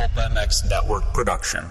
Pulp MX Network production.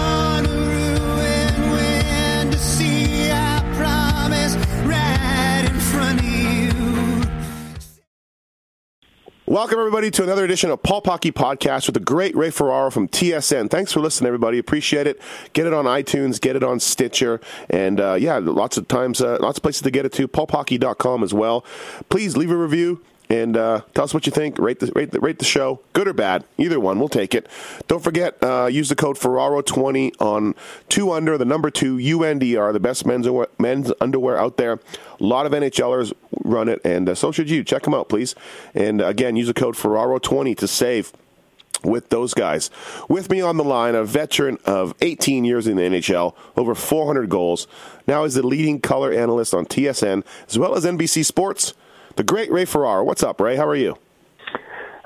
Welcome, everybody, to another edition of Pulp Hockey Podcast with the great Ray Ferraro from TSN. Thanks for listening, everybody. Appreciate it. Get it on iTunes, get it on Stitcher, and uh, yeah, lots of times, uh, lots of places to get it to. PulpHockey.com as well. Please leave a review. And uh, tell us what you think. Rate the, rate, the, rate the show, good or bad. Either one, we'll take it. Don't forget, uh, use the code Ferraro20 on two under, the number two, UNDR, the best men's, men's underwear out there. A lot of NHLers run it, and uh, so should you. Check them out, please. And uh, again, use the code Ferraro20 to save with those guys. With me on the line, a veteran of 18 years in the NHL, over 400 goals. Now is the leading color analyst on TSN as well as NBC Sports. The great Ray Ferraro. What's up, Ray? How are you?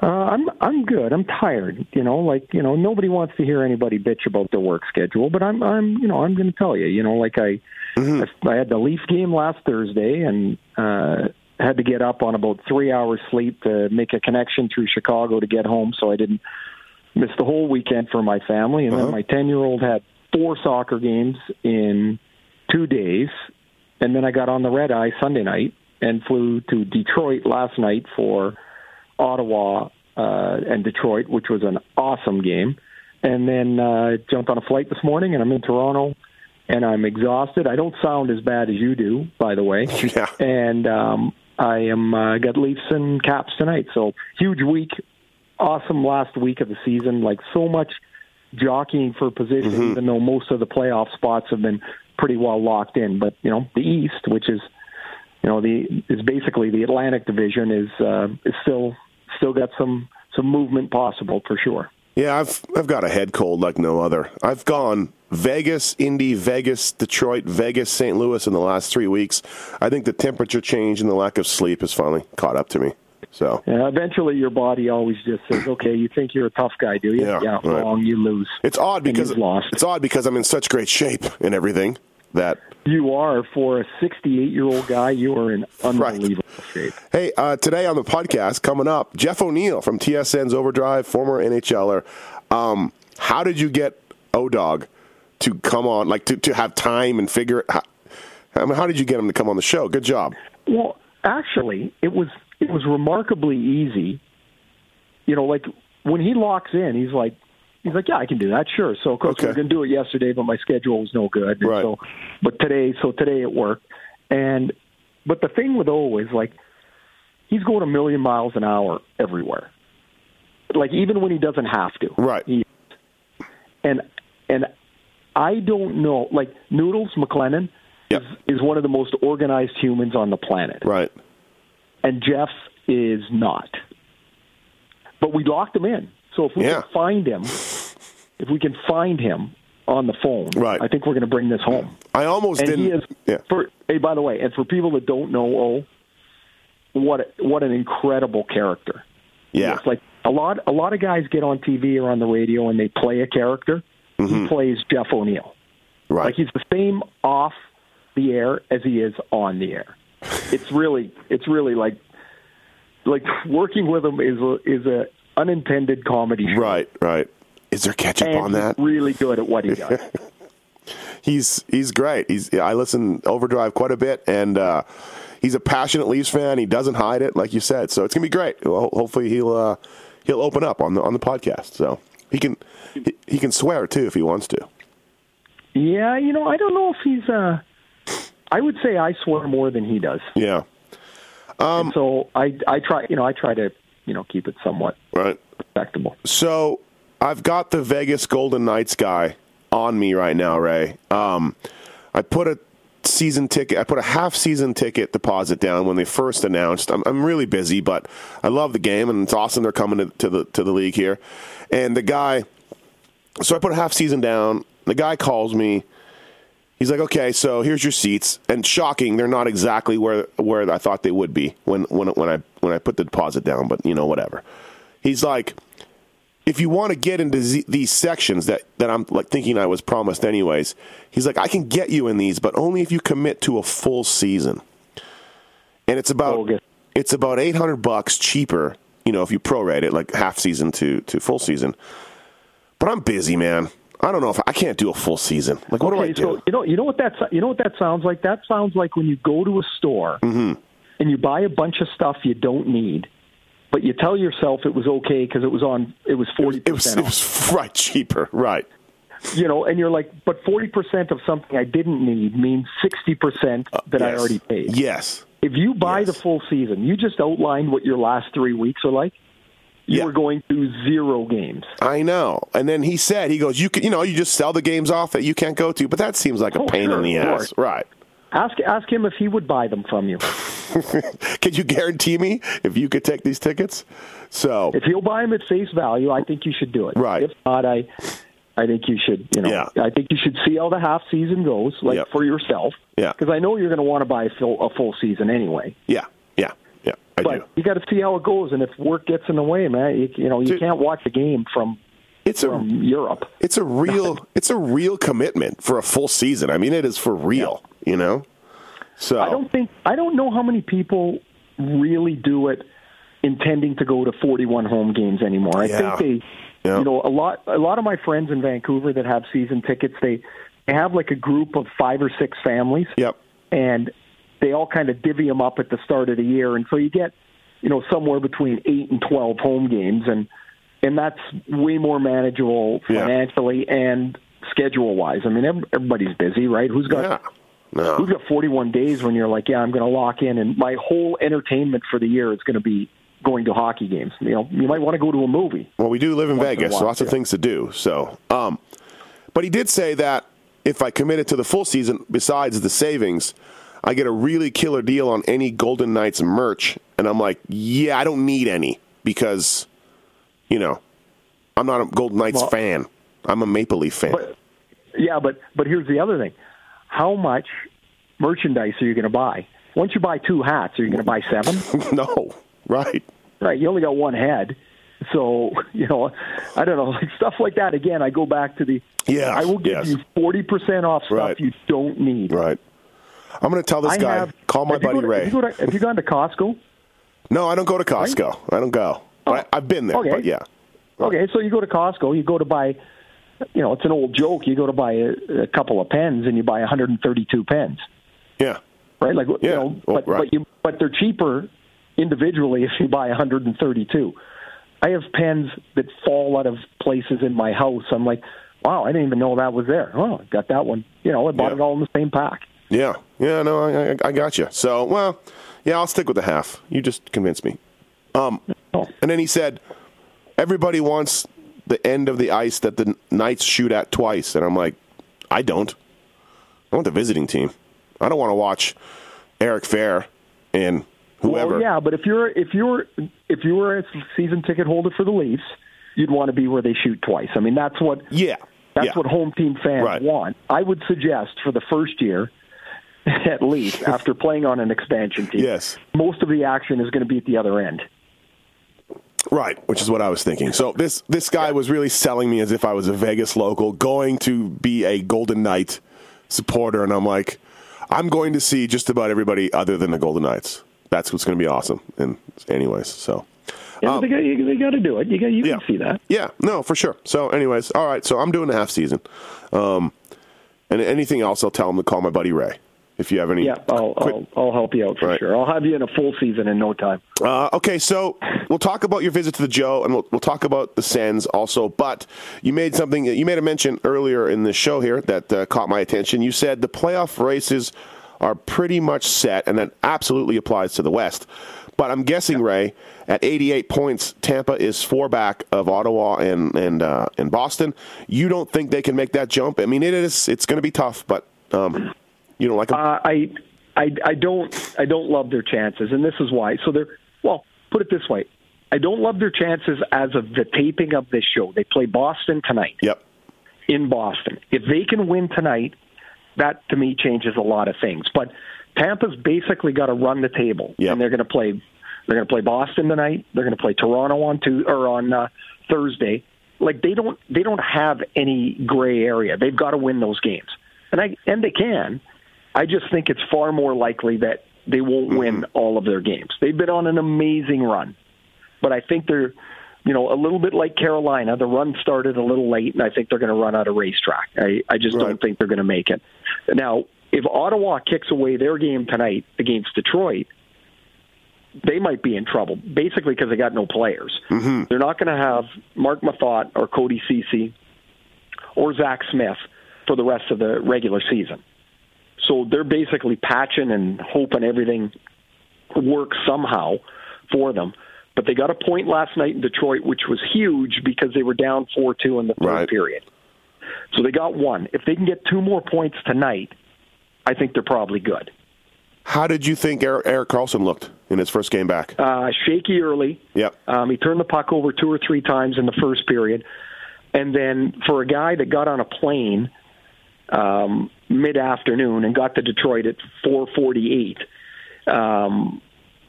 Uh, I'm I'm good. I'm tired. You know, like you know, nobody wants to hear anybody bitch about their work schedule. But I'm I'm you know I'm going to tell you. You know, like I I, I had the Leaf game last Thursday and uh, had to get up on about three hours sleep to make a connection through Chicago to get home, so I didn't miss the whole weekend for my family. And Uh-huh. then my ten year old had four soccer games in two days, and then I got on the red eye Sunday night and flew to Detroit last night for Ottawa uh, and Detroit, which was an awesome game. And then uh, jumped on a flight this morning, and I'm in Toronto, and I'm exhausted. I don't sound as bad as you do, by the way. Yeah. And um, I am uh, got Leafs and Caps tonight, so huge week, awesome last week of the season. Like so much jockeying for position, even though most of the playoff spots have been pretty well locked in. But you know, the East, which is you know the is basically the Atlantic Division, is uh, is still still got some some movement possible for sure. Yeah, I've I've got a head cold like no other. I've gone Vegas, Indy, Vegas, Detroit, Vegas, St. Louis in the last three weeks. I think the temperature change and the lack of sleep has finally caught up to me. So And eventually, your body always just says, "Okay, you think you're a tough guy, do you? Yeah, right. wrong. You lose. it's odd because lost. it's odd because I'm in such great shape and everything that You are for a 68 year old guy. You are in unbelievable shape. Hey, uh, today on the podcast coming up, Jeff O'Neill from TSN's Overdrive, former NHLer. Um, how did you get O Dog to come on, like to, to have time and figure it? How, I mean, how did you get him to come on the show? Good job. Well, actually, it was it was remarkably easy. You know, like when he locks in, he's like, he's like, yeah, I can do that, sure. So of course we Okay. were going to do it yesterday, but my schedule was no good. Right. So, but today, so today it worked. And but the thing with O is like, he's going a million miles an hour everywhere. Like even when he doesn't have to, Right. He, and and I don't know, like Noodles McLennan Yep. is, is one of the most organized humans on the planet Right. and Jeff is not. But we locked him in. So if we Yeah. can find him, if we can find him on the phone, Right. I think we're going to bring this home. I almost And didn't. he is yeah. for hey, by the way, and for people that don't know, oh, what what an incredible character. Yeah. It's like a lot a lot of guys get on TV or on the radio and they play a character. He plays Jeff O'Neill. Mm-hmm. right. Like he's the same off the air as he is on the air. It's really, it's really like, like working with him is a, is a unintended comedy show. right. Right. Is there ketchup And on that? he's really good at what he does. He's he's great. He's I listen Overdrive quite a bit, and uh, he's a passionate Leafs fan. He doesn't hide it, like you said. So it's gonna be great. Well, hopefully he'll uh, he'll open up on the on the podcast. So he can he, he can swear too if he wants to. yeah, you know, I don't know if he's. uh I would say I swear more than he does. Yeah. Um, so I, I try, you know, I try to, you know, keep it somewhat Right. respectable. So I've got the Vegas Golden Knights guy on me right now, Ray. Um, I put a season ticket. I put a half season ticket deposit down when they first announced. I'm, I'm really busy, but I love the game, and it's awesome they're coming to, to the to the league here. And the guy so I put a half season down. The guy calls me. He's like, "Okay, so here's your seats." And shocking, they're not exactly where where I thought they would be when when when I when I put the deposit down. But you know, whatever. He's like, if you want to get into z- these sections that, that I'm like thinking I was promised anyways, he's like, I can get you in these, but only if you commit to a full season. And it's about Bogus. it's about eight hundred bucks cheaper, you know, if you prorate it like half season to to full season. But I'm busy, man. I don't know if I can't do a full season. Like, what okay, do I do? you know, you know what that you know what that sounds like. That sounds like when you go to a store Mm-hmm. and you buy a bunch of stuff you don't need, but you tell yourself it was okay because it was on. It was forty it was it was right cheaper, right? You know, and you're like, but forty percent of something I didn't need means sixty percent uh, that I Yes. already paid. Yes, If you buy Yes. the full season, you just outlined what your last three weeks are like. You Yeah. were going through zero games. I know. And then he said, he goes, you can, you know, you just sell the games off that you can't go to, but that seems like a Oh, pain sure, in the ass, right? Ask ask him if he would buy them from you. Can you guarantee me if you could take these tickets? So If he'll buy them at face value, I think you should do it. Right. If not, I, I think you should. You know, Yeah. I think you should see how the half season goes, like Yep. for yourself. Yeah. Because I know you're going to want to buy a full, a full season anyway. yeah, yeah, yeah, I But do. you got to see how it goes, and if work gets in the way, man, you, you know you Dude. can't watch a game from It's a from Europe. it's a real it's a real commitment for a full season. I mean, it is for real, you know. So I don't think I don't know how many people really do it intending to go to 41 home games anymore. I Yeah. think they Yeah. you know a lot a lot of my friends in Vancouver that have season tickets they they have like a group of 5 or 6 families Yep. and they all kind of divvy them up at the start of the year and so you get you know somewhere between 8 and 12 home games and and that's way more manageable Yeah. financially and schedule wise. I mean ev- everybody's busy, right? Who's got Yeah. No. We've got 41 days when you're like, yeah, I'm going to lock in, and my whole entertainment for the year is going to be going to hockey games. You know, you might want to go to a movie. Well, we do live in Once in a Vegas, while, lots of things to do. So, um, but he did say that if I committed to the full season, besides the savings, I get a really killer deal on any Golden Knights merch. And I'm like, yeah, I don't need any because, you know, I'm not a Golden Knights Well- fan. I'm a Maple Leaf fan. But yeah, but but here's the other thing: how much merchandise are you going to buy? Once you buy two hats, are you going to buy seven? no, right? right, you only got one head. So you know, I don't know, like stuff like that. Again, I go back to the Yeah, I will give yes. you forty percent off stuff Right. you don't need. Right. I'm going to tell this I guy, have, call my buddy to- Ray. Have you, to, have you gone to Costco? no, I don't go to Costco. I don't go. But I, I've been there, Oh. Okay. but yeah. Okay, so you go to Costco, you go to buy, you know, it's an old joke. You go to buy a, a couple of pens, and you buy 132 pens, Yeah. right? Like, Yeah. you know, Oh, but right. but you but they're cheaper individually if you buy 132. I have pens that fall out of places in my house. I'm like, wow, I didn't even know that was there. Oh, I got that one. You know, I bought Yeah. it all in the same pack. Yeah, yeah, no, I, I, I got you. So, well, yeah, I'll stick with the half. You just convinced me. Um, Oh. and then he said, everybody wants the end of the ice that the Knights shoot at twice, and I'm like, I don't. I want the visiting team. I don't want to watch Eric Fair and whoever. Well, yeah, but if you're if you're if you were a season ticket holder for the Leafs, you'd want to be where they shoot twice. I mean, that's what yeah, That's yeah. what home team fans Right. want. I would suggest for the first year, at least, after playing on an expansion team, Yes. most of the action is going to be at the other end. Right, which is what I was thinking. So this this guy was really selling me as if I was a Vegas local going to be a Golden Knight supporter, and I'm like, I'm going to see just about everybody other than the Golden Knights. That's what's going to be awesome. And anyways, so Yeah, they, got, you, they got to do it. You, got, you Um, yeah, can see that. Yeah, no, for sure. So, anyways, all right. So I'm doing the half season. Um, and anything else, I'll tell him to call my buddy Ray. If you have any, Yeah, I'll, I'll, I'll help you out for Right. sure. I'll have you in a full season in no time. Uh, okay, so we'll talk about your visit to the Joe, and we'll, we'll talk about the Sens also. But you made something, you made a mention earlier in the show here that uh, caught my attention. You said the playoff races are pretty much set, and that absolutely applies to the West. But I'm guessing, Ray, at 88 points, Tampa is four back of Ottawa and and uh, and Boston. You don't think they can make that jump? I mean, it is. It's going to be tough, but um, you don't like 'em? Uh, I, I, I don't, I don't love their chances, and this is why. So they're well. Put it this way: I don't love their chances as of the taping of this show. They play Boston tonight. Yep. in Boston. If they can win tonight, that to me changes a lot of things. But Tampa's basically got to run the table, Yep. and they're going to play. They're going to play Boston tonight. They're going to play Toronto on two or on uh, Thursday. Like they don't they don't have any gray area. They've got to win those games, and I and they can. I just think it's far more likely that they won't mm-hmm. win all of their games. They've been on an amazing run, but I think they're, you know, a little bit like Carolina. The run started a little late, and I think they're going to run out of racetrack. I, I just Right. don't think they're going to make it. Now, if Ottawa kicks away their game tonight against Detroit, they might be in trouble, basically because they got no players. Mm-hmm. They're not going to have Marc Methot or Cody Cece or Zach Smith for the rest of the regular season. So they're basically patching and hoping everything works somehow for them. But they got a point last night in Detroit, which was huge because they were down 4 2 in the third Right. period. So they got one. If they can get two more points tonight, I think they're probably good. How did you think Eric, Erik Karlsson looked in his first game back? Uh, shaky early. Yep. Um, he turned the puck over two or three times in the first period. And then for a guy that got on a plane um, mid afternoon and got to Detroit at 448, um,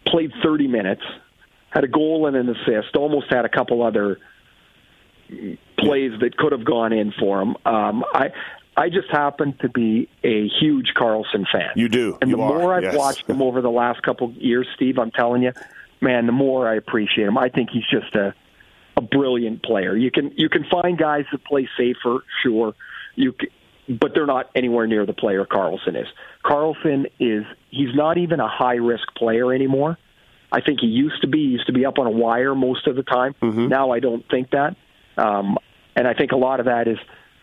played 30 minutes, had a goal and an assist, almost had a couple other plays that could have gone in for him. Um, I I just happen to be a huge Karlsson fan. You do. And You the are, more I've yes. watched him over the last couple years, Steve, I'm telling you, man, the more I appreciate him. I think he's just a a brilliant player. You can you can find guys that play safer, sure. You but they're not anywhere near the player Karlsson is. Karlsson is he's not even a high risk player anymore. I think he used to be. He used to be up on a wire most of the time. Now I don't think that. Um, and I think a lot of that is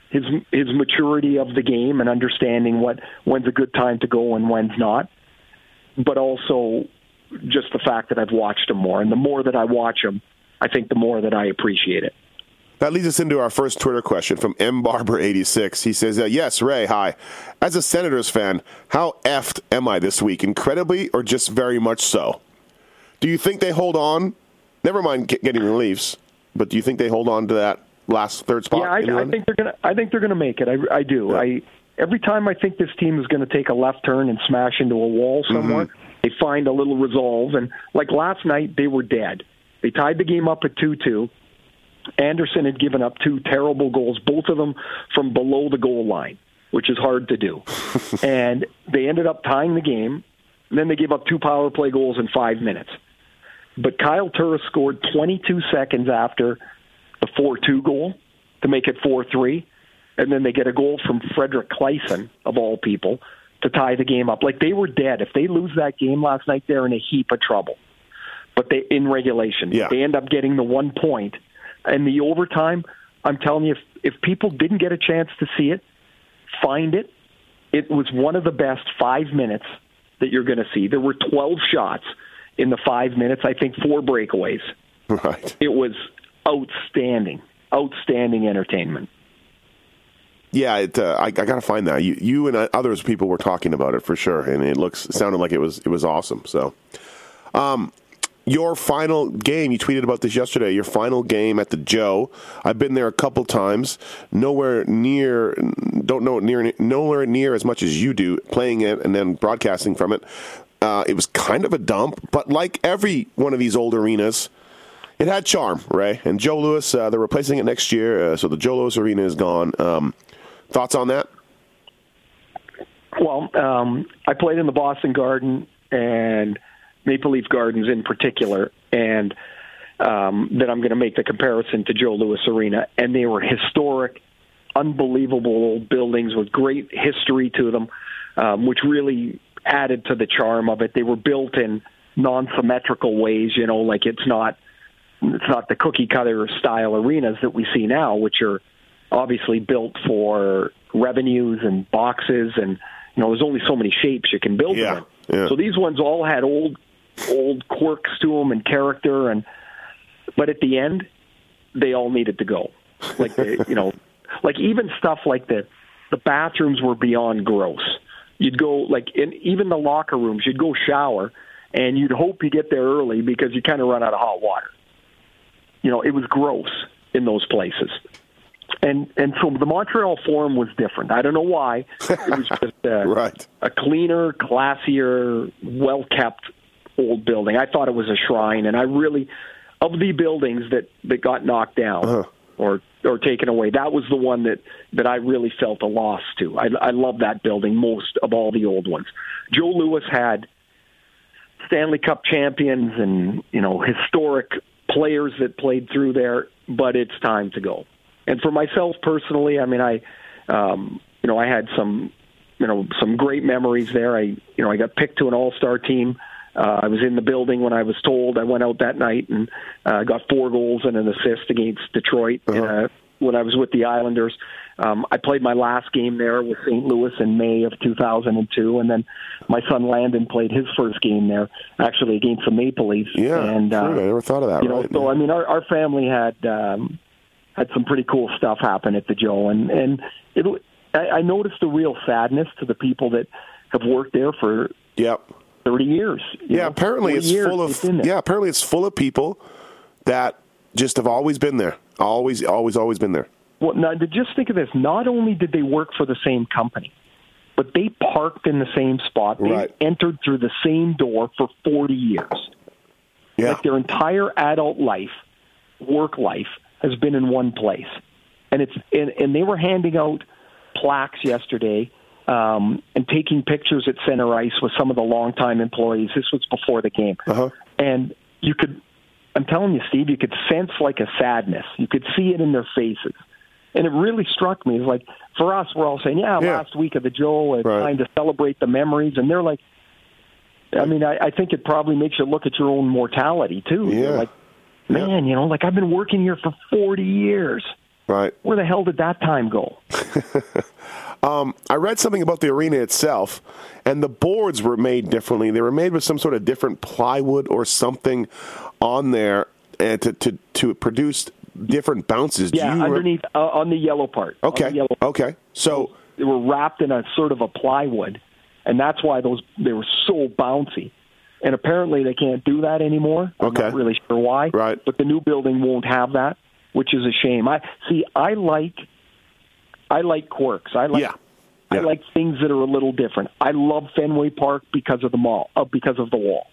his his maturity of the game and understanding what when's a good time to go and when's not. But also just the fact that I've watched him more, and the more that I watch him, I think the more that I appreciate it. That leads us into our first Twitter question from M Barber eighty six. He says, uh, "Yes, Ray. Hi. As a Senators fan, how effed am I this week? Incredibly, or just very much so? Do you think they hold on? Never mind getting reliefs, but do you think they hold on to that last third spot? Yeah, I, I think they're gonna. I think they're gonna make it. I, I do. Yeah. I every time I think this team is going to take a left turn and smash into a wall somewhere, they find a little resolve. And like last night, they were dead. They tied the game up at two-two. Anderson had given up two terrible goals, both of them from below the goal line, which is hard to do. and they ended up tying the game. And then they gave up two power play goals in five minutes. But Kyle Turris scored 22 seconds after the 4 2 goal to make it 4 3. And then they get a goal from Fredrik Claesson, of all people, to tie the game up. Like they were dead. If they lose that game last night, they're in a heap of trouble. But they in regulation, Yeah. they end up getting the one point. And the overtime, I'm telling you, if, if people didn't get a chance to see it, find it. It was one of the best five minutes that you're going to see. There were 12 shots in the five minutes. I think four breakaways. right. It was outstanding, outstanding entertainment. Yeah, it, uh, I, I got to find that. You, you and others people were talking about it for sure, and it looks sounded like it was it was awesome. So, um, your final game, you tweeted about this yesterday. Your final game at the Joe. I've been there a couple times. Nowhere near, don't know near, nowhere near as much as you do. Playing it and then broadcasting from it. Uh, it was kind of a dump, but like every one of these old arenas, it had charm, Ray. And Joe Louis, uh, they're replacing it next year, uh, so the Joe Louis Arena is gone. Um, thoughts on that? Well, um, I played in the Boston Garden and Maple Leaf Gardens in particular, and um, that I'm going to make the comparison to Joe Louis Arena, and they were historic, unbelievable old buildings with great history to them, um, which really added to the charm of it. They were built in non-symmetrical ways, you know, like it's not it's not the cookie cutter style arenas that we see now, which are obviously built for revenues and boxes and you know there's only so many shapes you can build Yeah, them yeah. So these ones all had old old quirks to them and character and but at the end they all needed to go. Like the, you know like even stuff like the the bathrooms were beyond gross. You'd go like in even the locker rooms, you'd go shower and you'd hope you get there early because you kind of run out of hot water. You know, it was gross in those places. and and so the Montreal Forum was different. I don't know why. It was just a, Right. a cleaner, classier, well kept old building. I thought it was a shrine, and I really of the buildings that that got knocked down Uh-huh. or or taken away, that was the one that that I really felt a loss to. I, I love that building most of all the old ones. Joe Louis had Stanley Cup champions and you know historic players that played through there, but it's time to go. And for myself personally, I mean, I um, you know I had some you know some great memories there. I you know I got picked to an All Star team. Uh, I was in the building when I was told. I went out that night and uh, got four goals and an assist against Detroit uh, when I was with the Islanders. Um, I played my last game there with St. Louis in May of 2002, and then my son Landon played his first game there, actually against the Maple Leafs. Yeah, and true. uh, I never thought of that. you know, so I mean, our, our family had um, had some pretty cool stuff happen at the Joe, and and it, I, I noticed a real sadness to the people that have worked there for yep. Thirty years. Yeah, know, apparently it's years full of there. yeah. Apparently it's full of people that just have always been there, always, always, always been there. Well, now just think of this: not only did they work for the same company, but they parked in the same spot. They Right. entered through the same door for forty years. Yeah, Like their entire adult life, work life, has been in one place, and it's and, and they were handing out plaques yesterday um, and taking pictures at center ice with some of the longtime employees. This was before the game, Uh-huh. and you could. I'm telling you, Steve, you could sense like a sadness. You could see it in their faces. And it really struck me. It's like for us, we're all saying, "Yeah, Yeah. last week of the Joe, it's Right. time to celebrate the memories." And they're like, I mean, I, I think it probably makes you look at your own mortality too. You're Yeah. like, man, you know, like I've been working here for 40 years. right. Where the hell did that time go? I read something about the arena itself, and the boards were made differently. They were made with some sort of different plywood or something on there, and to to, to produce different bounces. Do Yeah, you re- underneath uh, on the yellow part. Okay. yellow Okay. So they were wrapped in a sort of a plywood, and that's why those they were so bouncy. And apparently they can't do that anymore. I'm Okay. not really sure why. Right. But the new building won't have that, which is a shame. I see. I like, I like quirks. I like. Yeah. I like things that are a little different. I love Fenway Park because of the mall, uh, because of the wall.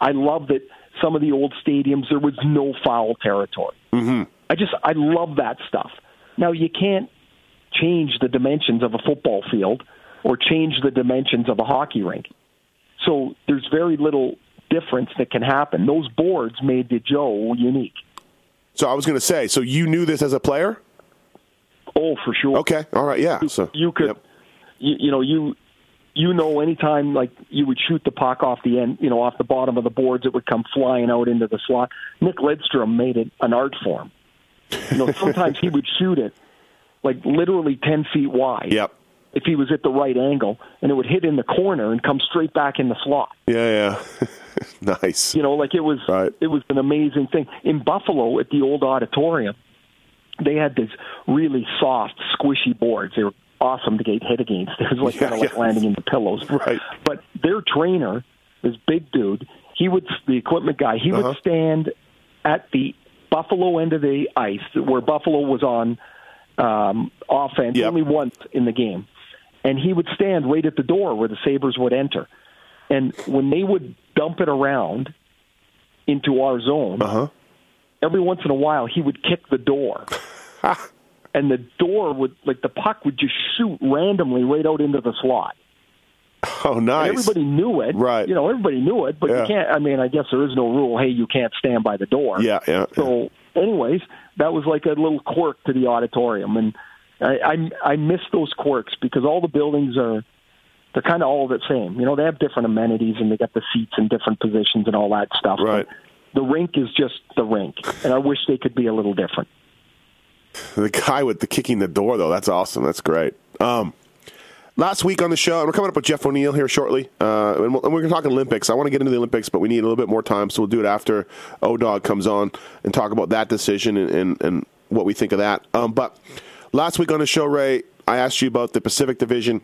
I love that some of the old stadiums there was no foul territory. Mm-hmm. I just I love that stuff. Now you can't change the dimensions of a football field or change the dimensions of a hockey rink. So there's very little difference that can happen. Those boards made the Joe unique. so I was going to say. So you knew this as a player? Oh, for sure. Okay. All right. Yeah. So you could, Yep. you, you know, you you know, anytime like you would shoot the puck off the end, you know, off the bottom of the boards, it would come flying out into the slot. Nick Lidstrom made it an art form. You know, sometimes he would shoot it like literally ten feet wide. Yep. If he was at the right angle, and it would hit in the corner and come straight back in the slot. Yeah. Yeah. nice. You know, like it was Right. it was an amazing thing. In Buffalo at the old auditorium, they had these really soft, squishy boards. They were awesome to get hit against. It was like Yeah, kind of like yeah. landing into pillows. Right. But their trainer, this big dude, he would the equipment guy, he Uh-huh. would stand at the Buffalo end of the ice where Buffalo was on um, offense Yep. only once in the game. And he would stand right at the door where the Sabres would enter. And when they would dump it around into our zone, Uh-huh. every once in a while he would kick the door. and the door would like the puck would just shoot randomly right out into the slot. Oh, And nice. everybody knew it. Right. You know, everybody knew it, but Yeah. you can't I mean, I guess there is no rule, hey, you can't stand by the door. Yeah. Yeah. So anyways, that was like a little quirk to the auditorium and I I, I miss those quirks because all the buildings are they're kind of all the same. You know, they have different amenities and they got the seats in different positions and all that stuff. but Right. The rink is just the rink, and I wish they could be a little different. The guy with the kicking the door, though, that's awesome. That's great. Um, last week on the show, and we're coming up with Jeff O'Neill here shortly, uh, and, we'll, and we're going to talk Olympics. I want to get into the Olympics, but we need a little bit more time, so we'll do it after O Dog comes on and talk about that decision and, and, and what we think of that. Um, but last week on the show, Ray, I asked you about the Pacific Division.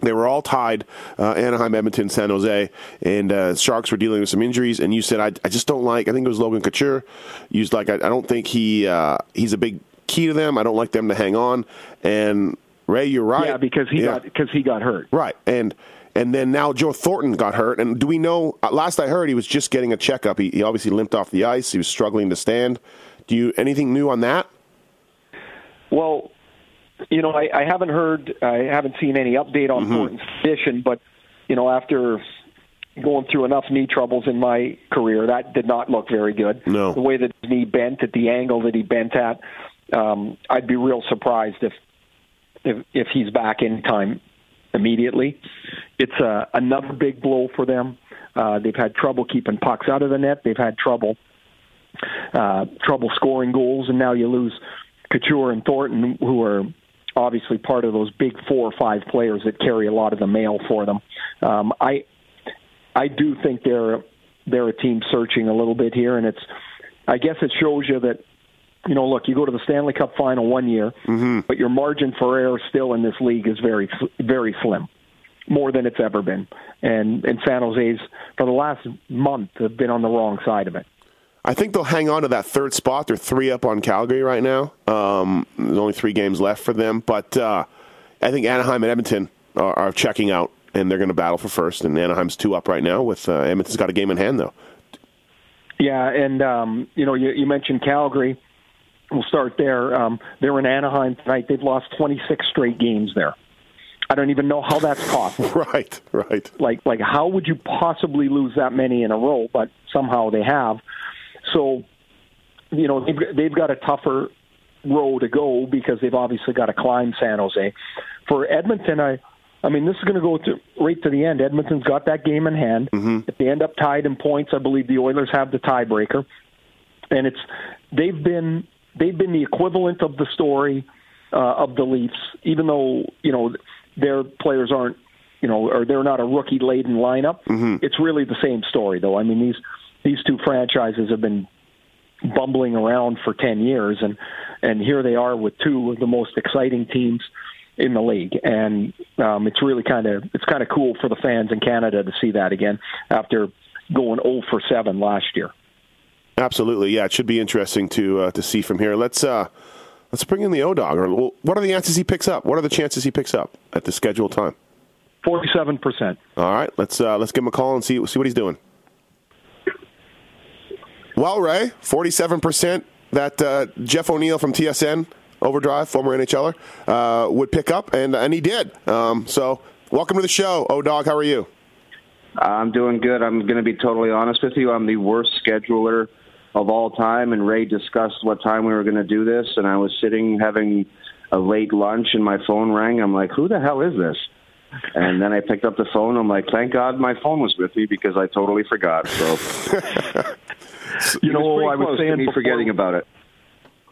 They were all tied, uh, Anaheim, Edmonton, San Jose, and uh, Sharks were dealing with some injuries. And you said, I, I just don't like. I think it was Logan Couture. Was like, I, I don't think he uh, he's a big key to them. I don't like them to hang on. And Ray, you're right. Yeah, because he Yeah. got because he got hurt. Right, and and then now Joe Thornton got hurt, and do we know? uh, Last I heard, he was just getting a checkup. He, he obviously limped off the ice. He was struggling to stand. Do you anything new on that? Well, you know, I, I haven't heard, I haven't seen any update on Mm-hmm. Thornton's condition, but you know, after going through enough knee troubles in my career, that did not look very good. No. the way that his knee bent at the angle that he bent at, um, I'd be real surprised if if if he's back anytime immediately. It's uh, another big blow for them. Uh, they've had trouble keeping pucks out of the net. They've had trouble uh, trouble scoring goals, and now you lose Couture and Thornton, who are obviously part of those big four or five players that carry a lot of the mail for them. Um, I I do think they're they're a team searching a little bit here, and it's I guess it shows you that you know look you go to the Stanley Cup final one year, but your margin for error still in this league is very very slim. More than it's ever been, and and San Jose's for the last month have been on the wrong side of it. I think they'll hang on to that third spot. They're three up on Calgary right now. Um, there's only three games left for them, but uh, I think Anaheim and Edmonton are, are checking out, and they're going to battle for first. And Anaheim's two up right now. With uh, Edmonton's got a game in hand though. Yeah, and um, you know, you, you mentioned Calgary. We'll start there. Um, they're in Anaheim tonight. They've lost 26 straight games there. I don't even know how that's possible. Right, right. like, like how would you possibly lose that many in a row? But somehow they have. So, you know, they've they've got a tougher row to go because they've obviously got to climb San Jose. For Edmonton, I. I mean, this is going to go to, right to the end. Edmonton's got that game in hand. If they end up tied in points, I believe the Oilers have the tiebreaker and it's they've been they've been the equivalent of the story uh, of the Leafs, even though you know their players aren't you know or they're not a rookie laden lineup. It's really the same story, though. I mean these these two franchises have been bumbling around for ten years, and and here they are with two of the most exciting teams in the league, and um, it's really kind of it's kind of cool for the fans in Canada to see that again after going 0 for 7 last year. Absolutely, yeah. It should be interesting to uh, to see from here. Let's uh, let's bring in the O Dog. Or what are the answers he picks up? What are the chances he picks up at the scheduled time? Forty-seven percent. All right, let's uh, let's give him a call and see see what he's doing. Well, Ray, forty-seven percent that uh, Jeff O'Neill from TSN Overdrive, former NHLer, uh, would pick up, and and he did. Um, so, welcome to the show, O Dog. How are you? I'm doing good. I'm going to be totally honest with you. I'm the worst scheduler of all time, and Ray discussed what time we were going to do this, and I was sitting having a late lunch, and my phone rang. I'm like, "Who the hell is this?" And then I picked up the phone. I'm like, "Thank God my phone was with me because I totally forgot." So You know, was I was saying before- forgetting about it.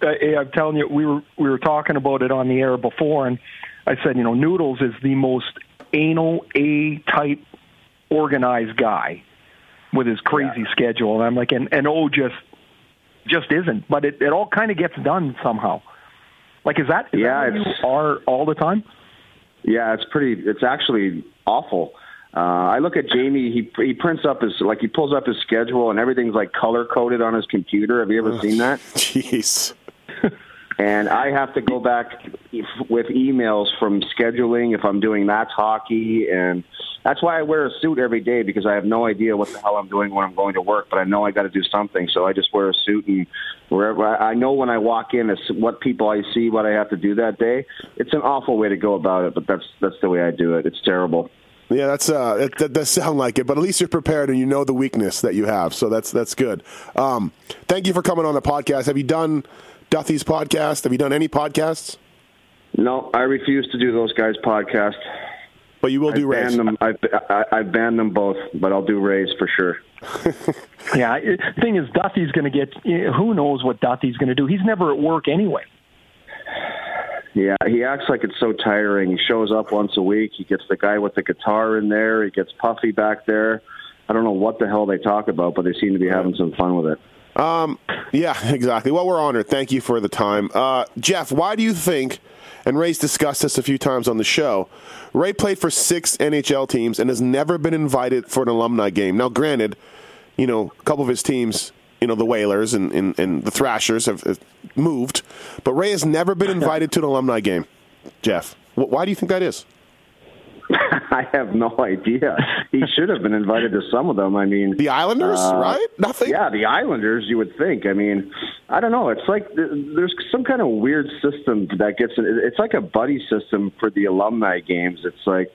Uh, I'm telling you, we were we were talking about it on the air before, and I said, you know, Noodles is the most anal A type organized guy with his crazy schedule, and I'm like, and and O just just isn't, but it it all kind of gets done somehow. Like, is that is Yeah, that who you it's- are all the time? Yeah, it's pretty. It's actually awful. Uh, I look at Jamie. He he prints up his like he pulls up his schedule and everything's like color coded on his computer. Have you ever seen that? Jeez. And I have to go back with emails from scheduling if I'm doing Nats hockey, and that's why I wear a suit every day because I have no idea what the hell I'm doing when I'm going to work, but I know I got to do something, so I just wear a suit and wherever I know when I walk in, it's what people I see, what I have to do that day. It's an awful way to go about it, but that's that's the way I do it. It's terrible. Yeah, that's uh, that, that does sound like it, but at least you're prepared and you know the weakness that you have, so that's that's good. Um, thank you for coming on the podcast. Have you done Duffy's podcast? Have you done any podcasts? No, I refuse to do those guys' podcasts. But you will I do Rays. them. I, I, I banned them both, but I'll do Rays for sure. Yeah, it, thing is, Duffy's going to get. Who knows what Duffy's going to do? He's never at work anyway. Yeah, he acts like it's so tiring. He shows up once a week. He gets the guy with the guitar in there. He gets Puffy back there. I don't know what the hell they talk about, but they seem to be having some fun with it. Um, yeah, exactly. Well, we're honored. Thank you for the time. Uh, Jeff, why do you think, and Ray's discussed this a few times on the show, Ray played for six NHL teams and has never been invited for an alumni game. Now, granted, you know, a couple of his teams you know the Whalers and, and, and the Thrashers have, have moved, but Ray has never been invited to an alumni game. Jeff, Wh- why do you think that is? I have no idea. He should have been invited to some of them. I mean, The Islanders, Uh, right? Nothing. Yeah, the Islanders. You would think. I mean, I don't know. It's like there's some kind of weird system that gets. It's like a buddy system for the alumni games. It's like.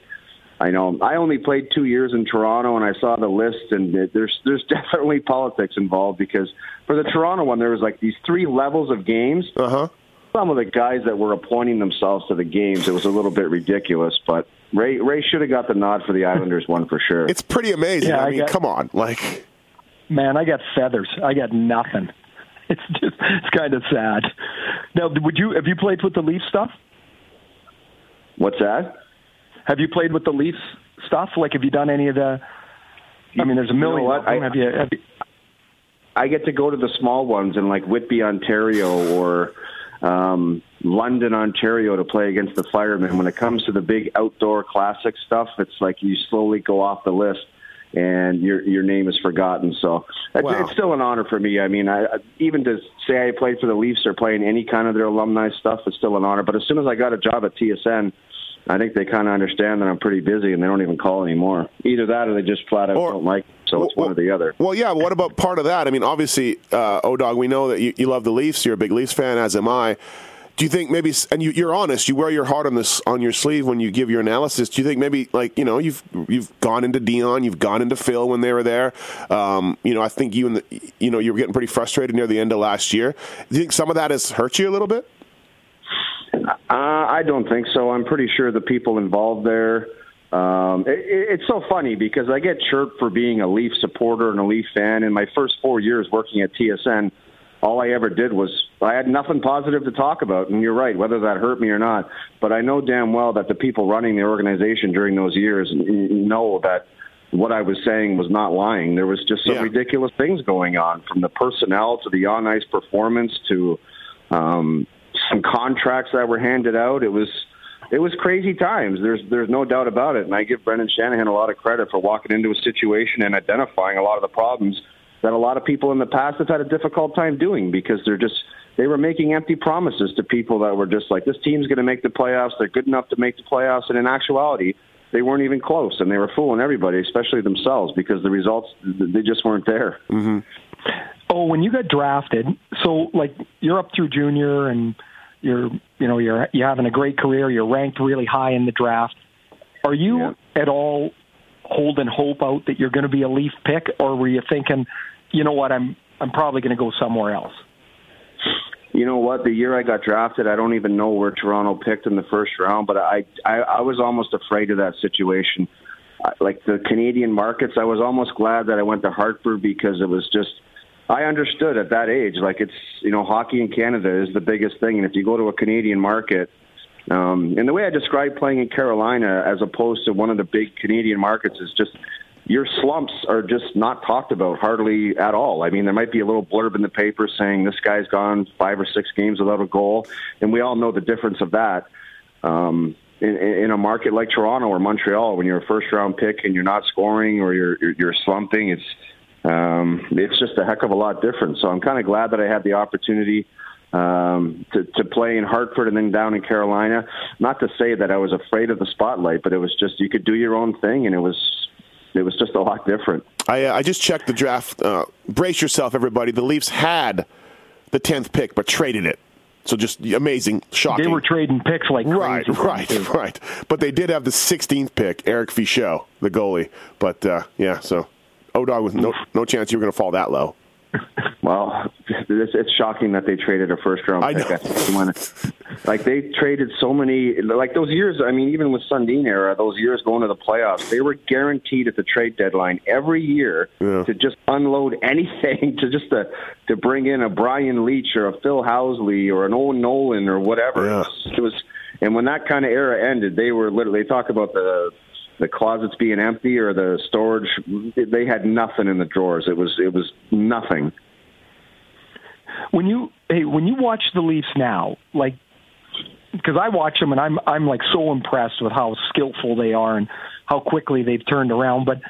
I know. I only played two years in Toronto, and I saw the list, and it, there's there's definitely politics involved because for the Toronto one, there was like these three levels of games. Uh huh. Some of the guys that were appointing themselves to the games, it was a little bit ridiculous. But Ray Ray should have got the nod for the Islanders one for sure. It's pretty amazing. Yeah, I I mean, got- come on, like Man, I got feathers. I got nothing. It's just it's kind of sad. Now, would you have you played with the Leaf stuff? What's that? Have you played with the Leafs stuff? Like, have you done any of the? I mean, there's a You know million. what? I- have you? Have you I get to go to the small ones in like Whitby, Ontario, or um, London, Ontario, to play against the Firemen. When it comes to the big outdoor classic stuff, it's like you slowly go off the list, and your your name is forgotten. So it's, Wow. it's still an honor for me. I mean, I, even to say I played for the Leafs or playing any kind of their alumni stuff is still an honor. But as soon as I got a job at TSN. I think they kind of understand that I'm pretty busy, and they don't even call anymore. Either that, or they just flat out Or- don't like. Me. So it's Well, one or the other. Well, yeah. What about part of that? I mean, obviously, uh, Odog, we know that you, you love the Leafs. You're a big Leafs fan, as am I. Do you think maybe, and you, you're honest, you wear your heart on this on your sleeve when you give your analysis. Do you think maybe, like you know, you've you've gone into Dion, you've gone into Phil when they were there. Um, you know, I think you and the, you know you were getting pretty frustrated near the end of last year. Do you think some of that has hurt you a little bit? Uh, I don't think so. I'm pretty sure the people involved there. Um, it- it's so funny because I get chirped for being a Leaf supporter and a Leaf fan. In my first four years working at TSN, all I ever did was I had nothing positive to talk about. And you're right, whether that hurt me or not. But I know damn well that the people running the organization during those years know that what I was saying was not lying. There was just some Yeah. ridiculous things going on, from the personnel to the on ice performance to um, some contracts that were handed out. It was it was crazy times. There's there's no doubt about it, and I give Brendan Shanahan a lot of credit for walking into a situation and identifying a lot of the problems that a lot of people in the past have had a difficult time doing because they're just they were making empty promises to people that were just like this team's going to make the playoffs. They're good enough to make the playoffs, and in actuality, they weren't even close, and they were fooling everybody, especially themselves, because the results they just weren't there. mhm oh, when you got drafted, so like you're up through junior and you're you know you're you're having a great career. You're ranked really high in the draft. Are you Yeah. at all holding hope out that you're going to be a Leaf pick, or were you thinking, you know what, I'm I'm probably going to go somewhere else? You know what? The year I got drafted, I don't even know where Toronto picked in the first round, but I I, I was almost afraid of that situation. Like the Canadian markets, I was almost glad that I went to Hartford because it was just I understood at that age, like it's you know hockey in Canada is the biggest thing, and if you go to a Canadian market, um, and the way I describe playing in Carolina as opposed to one of the big Canadian markets is just your slumps are just not talked about hardly at all. I mean, there might be a little blurb in the paper saying this guy's gone five or six games without a goal, and we all know the difference of that. Um, in, in a market like Toronto or Montreal, when you're a first round pick and you're not scoring or you're you're, slumping, it's um, it's just a heck of a lot different. So I'm kind of glad that I had the opportunity um, to, to play in Hartford and then down in Carolina. Not to say that I was afraid of the spotlight, but it was just you could do your own thing, and it was it was just a lot different. I, uh, I just checked the draft. Uh, brace yourself, everybody. The Leafs had the tenth pick, but traded it. So just amazing, shocking. They were trading picks like Right, crazy. right, right. But they did have the 16th pick, Eric Fichaud, the goalie. But uh, yeah, so Odog with no no chance you were going to fall that low. Well, it's, it's shocking that they traded a first round pick. know. I think like they traded so many, like those years. I mean, even with Sundin era, those years going to the playoffs, they were guaranteed at the trade deadline every year Yeah. to just unload anything to just to to bring in a Brian Leetch or a Phil Housley or an Owen Nolan or whatever. Yeah. It, was, it was, and when that kind of era ended, they were literally they talk about the the closets being empty or the storage. They had nothing in the drawers. It was it was nothing. when you hey when you watch the Leafs now, like because I watch them and I'm I'm like so impressed with how skillful they are and how quickly they've turned around. But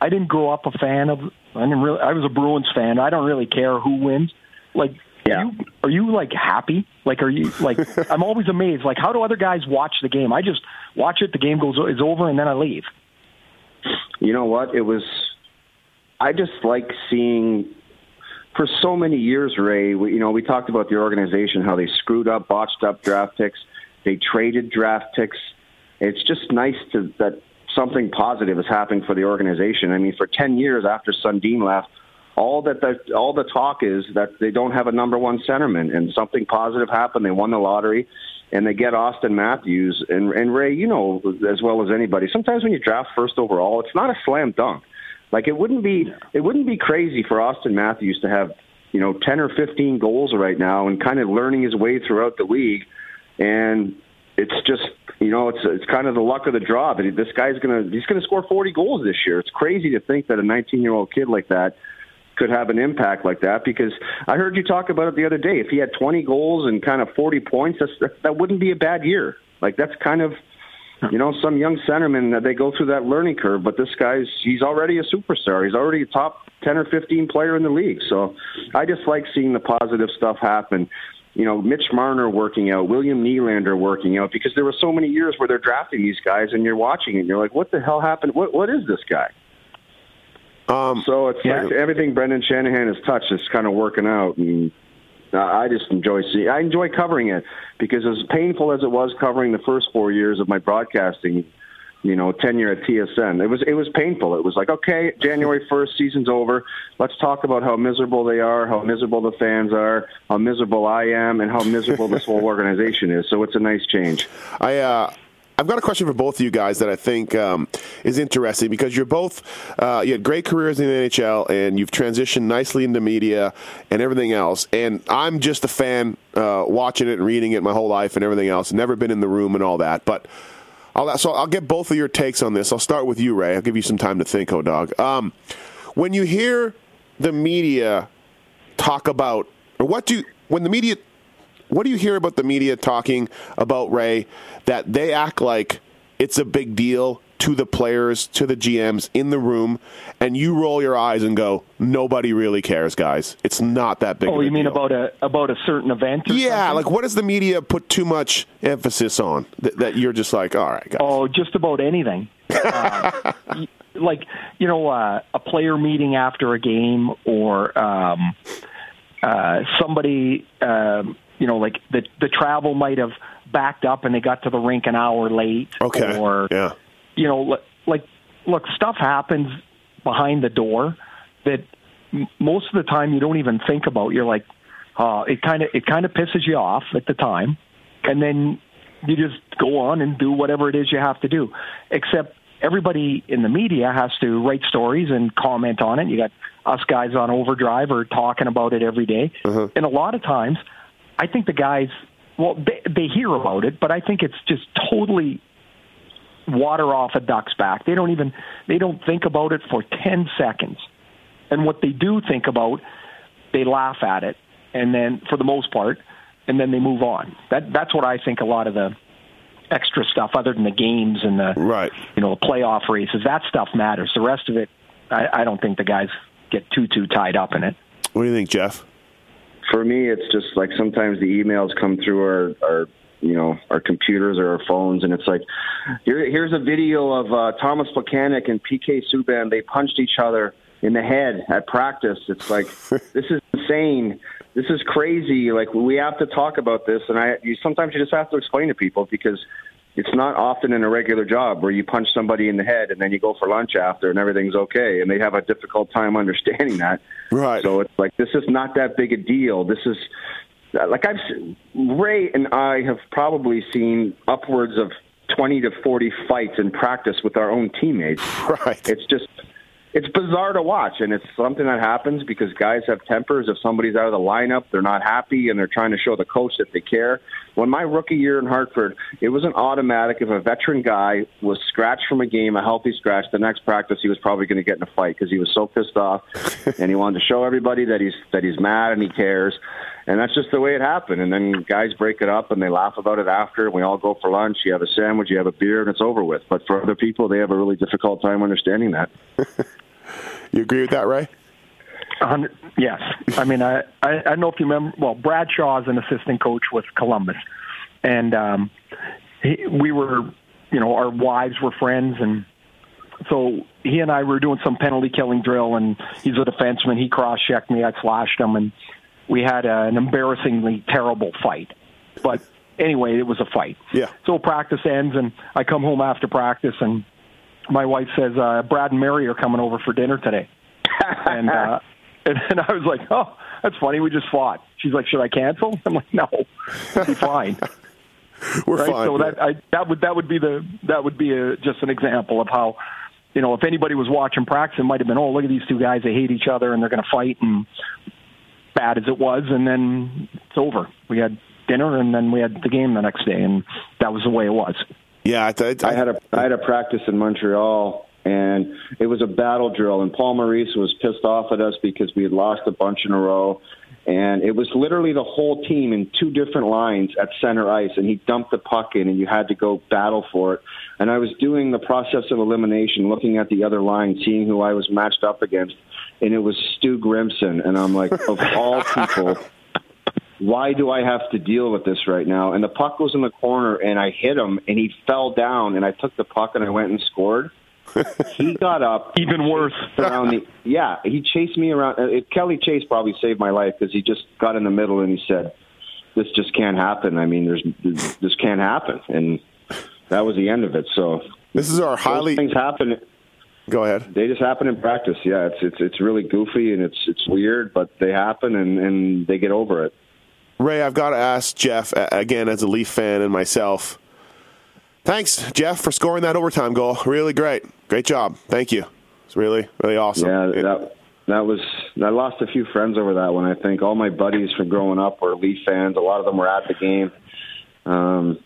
I didn't grow up a fan of I didn't really. I was a Bruins fan. I don't really care who wins. Like, Yeah. are you are you like happy? Like, are you like? I'm always amazed. Like, how do other guys watch the game? I just watch it. The game goes is over, and then I leave. You know what? It was. I just like seeing. For so many years, Ray, we, you know, we talked about the organization, how they screwed up, botched up draft picks. They traded draft picks. It's just nice to that something positive is happening for the organization. I mean, for ten years after Sundin left, all that the, all the talk is that they don't have a number one centerman, and something positive happened. They won the lottery, and they get Auston Matthews. And, and Ray, you know as well as anybody, sometimes when you draft first overall, it's not a slam dunk. Like it wouldn't be it wouldn't be crazy for Auston Matthews to have you know ten or fifteen goals right now and kind of learning his way throughout the league, and it's just you know it's it's kind of the luck of the draw. But this guy's gonna he's gonna score forty goals this year. It's crazy to think that a nineteen year old kid like that could have an impact like that because I heard you talk about it the other day. If he had 20 goals and kind of 40 points, that's, that, wouldn't be a bad year. Like that's kind of, you know, some young centermen that they go through that learning curve. But this guy's he's already a superstar. He's already a top 10 or 15 player in the league. So I just like seeing the positive stuff happen. You know, Mitch Marner working out, William Nylander working out, because there were so many years where they're drafting these guys, and you're watching it, and you're like, what the hell happened? What what is this guy? Um, So it's Yeah. like everything Brendan Shanahan has touched is kind of working out, and I just enjoy seeing. I enjoy covering it because as painful as it was covering the first four years of my broadcasting, you know, tenure at TSN, it was it was painful. It was like, okay, January first, season's over. Let's talk about how miserable they are, how miserable the fans are, how miserable I am, and how miserable this whole organization is. So it's a nice change. I uh, I've got a question for both of you guys that I think um, is interesting because you're both uh, you had great careers in the NHL and you've transitioned nicely into media and everything else. And I'm just a fan uh, watching it and reading it my whole life and everything else. Never been in the room and all that, but. I'll, so I'll get both of your takes on this. I'll start with you, Ray. I'll give you some time to think, oh dog. Um, when you hear the media talk about, or what do when the media what do you hear about the media talking about Ray that they act like it's a big deal to the players, to the GMs in the room, and you roll your eyes and go, "Nobody really cares, guys. It's not that big." Oh, of a you mean deal." about a about a certain event? Yeah, something? like what does the media put too much emphasis on that, that you're just like, all right, guys. Oh, just about anything. Uh, like you know, uh, a player meeting after a game, or um, uh, somebody, um, you know, like the the travel might have backed up and they got to the rink an hour late. Okay. Or yeah. you know, li- like look, stuff happens behind the door that most of the time you don't even think about. You're like, uh, it kind of it kind of pisses you off at the time, and then you just go on and do whatever it is you have to do. Except everybody in the media has to write stories and comment on it. You got us guys on overdrive or talking about it every day. and a lot of times, I think the guys. Well, they, they hear about it, but I think it's just totally water off a duck's back. They don't even they don't think about it for 10 seconds. And what they do think about, they laugh at it and then for the most part and then they move on. That that's what I think a lot of the extra stuff other than the games and the Right. you know, the playoff races, that stuff matters. The rest of it I, I don't think the guys get too too tied up in it. What do you think, Jeff? For me, it's just like sometimes the emails come through our, our you know, our computers or our phones, and it's like, here, here's a video of uh, Thomas Plekanec and PK Subban. They punched each other in the head at practice. It's like, this is insane. This is crazy. Like we have to talk about this, and I you, sometimes you just have to explain to people because it's not often in a regular job where you punch somebody in the head and then you go for lunch after and everything's okay, and they have a difficult time understanding that. Right. So it's like this is not that big a deal. This is like I've s- Ray and I have probably seen upwards of twenty to forty fights in practice with our own teammates. Right. It's just it's bizarre to watch, and it's something that happens because guys have tempers. If somebody's out of the lineup, they're not happy, and they're trying to show the coach that they care. When my rookie year in Hartford, it was an automatic. If a veteran guy was scratched from a game, a healthy scratch, the next practice he was probably going to get in a fight because he was so pissed off, and he wanted to show everybody that he's that he's mad and he cares. And that's just the way it happened. And then guys break it up and they laugh about it after. We all go for lunch. You have a sandwich, you have a beer, and it's over with. But for other people, they have a really difficult time understanding that. You agree with that, Ray? Yes, I mean I, I I don't know if you remember. Well, Bradshaw is an assistant coach with Columbus, and um, he, we were, you know, our wives were friends, and so he and I were doing some penalty killing drill, and he's a defenseman. He cross checked me, I slashed him, and we had a, an embarrassingly terrible fight. But anyway, it was a fight. Yeah. So practice ends, and I come home after practice, and my wife says, uh, "Brad and Mary are coming over for dinner today," and uh, and, and I was like, "Oh, that's funny. We just fought." She's like, "Should I cancel?" I'm like, "No, be fine." We're right? fine. So that I, that would that would be the that would be a, just an example of how, you know, if anybody was watching practice, it might have been, "Oh, look at these two guys. They hate each other and they're going to fight." And bad as it was, and then it's over. We had dinner, and then we had the game the next day, and that was the way it was. Yeah, I, th- I had a I had a practice in Montreal, and it was a battle drill. And Paul Maurice was pissed off at us because we had lost a bunch in a row, and it was literally the whole team in two different lines at center ice, and he dumped the puck in, and you had to go battle for it. And I was doing the process of elimination, looking at the other line, seeing who I was matched up against, and it was Stu Grimson, and I'm like, of all people why do I have to deal with this right now? And the puck was in the corner, and I hit him, and he fell down, and I took the puck and I went and scored. he got up Even worse. around the yeah. He chased me around. uh, It, Kelly Chase probably saved my life because he just got in the middle and he said, "This just can't happen. I mean, there's this can't happen," and that was the end of it. So this is our highly. things happen. Go ahead. They just happen in practice. Yeah, it's it's it's really goofy and it's it's weird, but they happen and and they get over it. Ray, I've got to ask Jeff again as a Leaf fan and myself. Thanks, Jeff, for scoring that overtime goal. Really great. Great job. Thank you. It's really, really awesome. Yeah, that that was. I lost a few friends over that one. I think all my buddies from growing up were Leaf fans. A lot of them were at the game. Um,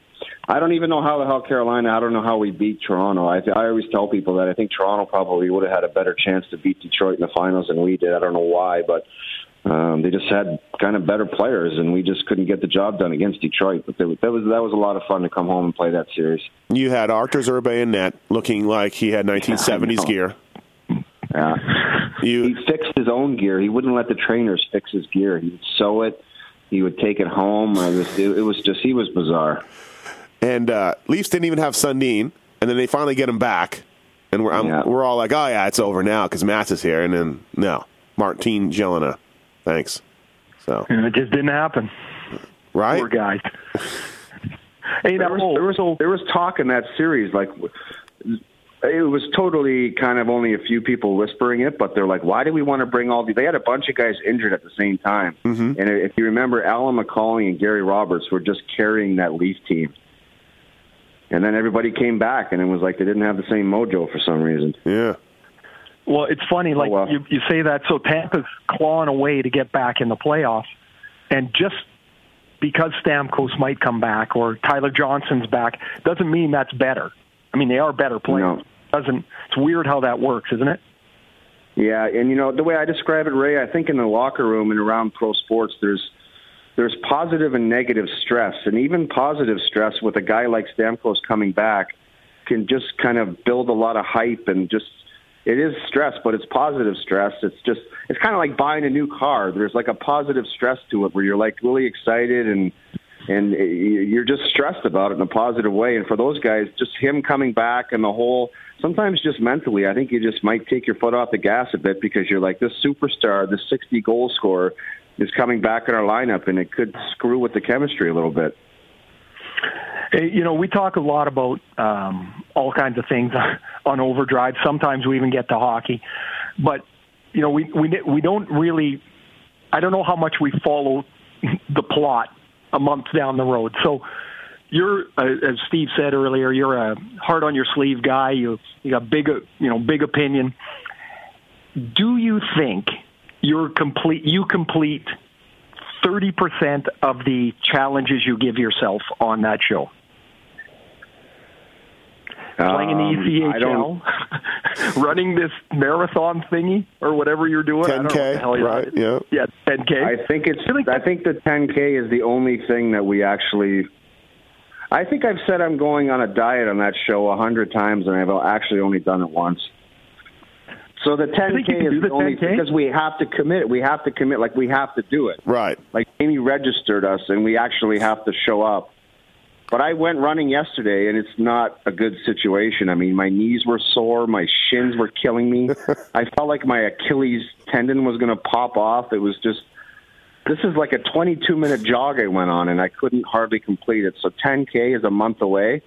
I don't even know how the hell Carolina. I don't know how we beat Toronto. I, I always tell people that I think Toronto probably would have had a better chance to beat Detroit in the finals than we did. I don't know why, but um, they just had kind of better players, and we just couldn't get the job done against Detroit. But there, that was that was a lot of fun to come home and play that series. You had Arturs Irbe in net looking like he had 1970s know. gear. Yeah. he fixed his own gear. He wouldn't let the trainers fix his gear. He would sew it. He would take it home. I was, it, it was just he was bizarre. and uh, Leafs didn't even have Sundin, and then they finally get him back, and we're I'm, Yeah. we're all like, oh yeah, it's over now because Mats is here, and then no, Martin Gelinas, thanks. So And it just didn't happen. right, Poor guys. hey, There was, there was there was talk in that series like it was totally kind of only a few people whispering it, but they're like, why do we want to bring all these? They had a bunch of guys injured at the same time, mm-hmm. and if you remember, Alyn McCauley and Gary Roberts were just carrying that Leaf team. And then everybody came back, and it was like they didn't have the same mojo for some reason. yeah. Well, it's funny, oh, like well. you, you say that. So Tampa's clawing away to get back in the playoffs, and just because Stamkos might come back or Tyler Johnson's back doesn't mean that's better. I mean, they are better players. No. Doesn't it's weird how that works, isn't it? Yeah, and you know the way I describe it, Ray. I think in the locker room and around pro sports, there's there's positive and negative stress, and even positive stress with a guy like Stamkos coming back can just kind of build a lot of hype and just it is stress, but it's positive stress. It's just it's kind of like buying a new car. There's like a positive stress to it where you're like really excited and and you're just stressed about it in a positive way. And for those guys, just him coming back and the whole sometimes just mentally, I think you just might take your foot off the gas a bit because you're like this superstar, this 60 goal scorer is coming back in our lineup, and it could screw with the chemistry a little bit. Hey, You know, we talk a lot about um, all kinds of things on overdrive. Sometimes we even get to hockey, but you know, we we we don't really. I don't know how much we follow the plot a month down the road. So, you're uh, as Steve said earlier, you're a hard on your sleeve guy. You you got big you know big opinion. Do you think you're complete? You complete thirty percent of the challenges you give yourself on that show. Playing in the Um, I don't- ECHL, running this marathon thingy or whatever you're doing. I don't know what 10K, the hell you're right, doing. yeah. yeah, 10k. I think it's. I think the 10k is the only thing that we actually. I think I've said I'm going on a diet on that show a hundred times, and I've actually only done it once. So the 10K can do is the only 10K? because we have to commit. We have to commit. Like we have to do it. Right. Like Amy registered us, and we actually have to show up. But I went running yesterday, and it's not a good situation. I mean, my knees were sore, my shins were killing me. I felt like my Achilles tendon was going to pop off. It was just. This is like a 22 minute jog I went on, and I couldn't hardly complete it. So 10K is a month away,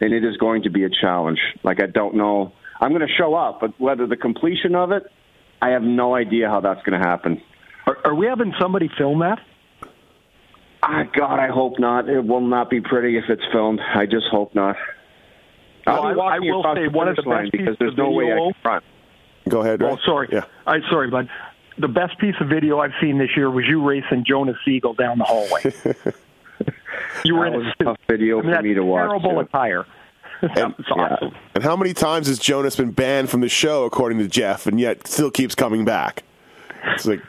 and it is going to be a challenge. Like I don't know. I'm going to show up, but whether the completion of it, I have no idea how that's going to happen. Are, are we having somebody film that? Ah, God, I hope not. It will not be pretty if it's filmed. I just hope not. I'll Well, be I- I will say one of the line best because pieces there's of no way I video- can front. Go ahead. Oh, Ray. sorry. Yeah. I sorry, bud. The best piece of video I've seen this year was you racing Jonas Siegel down the hallway. you were That in was a a tough video I mean, for me to watch. Terrible too. attire. that was awesome. And how many times has Jonas been banned from the show, according to Jeff, and yet still keeps coming back? It's like,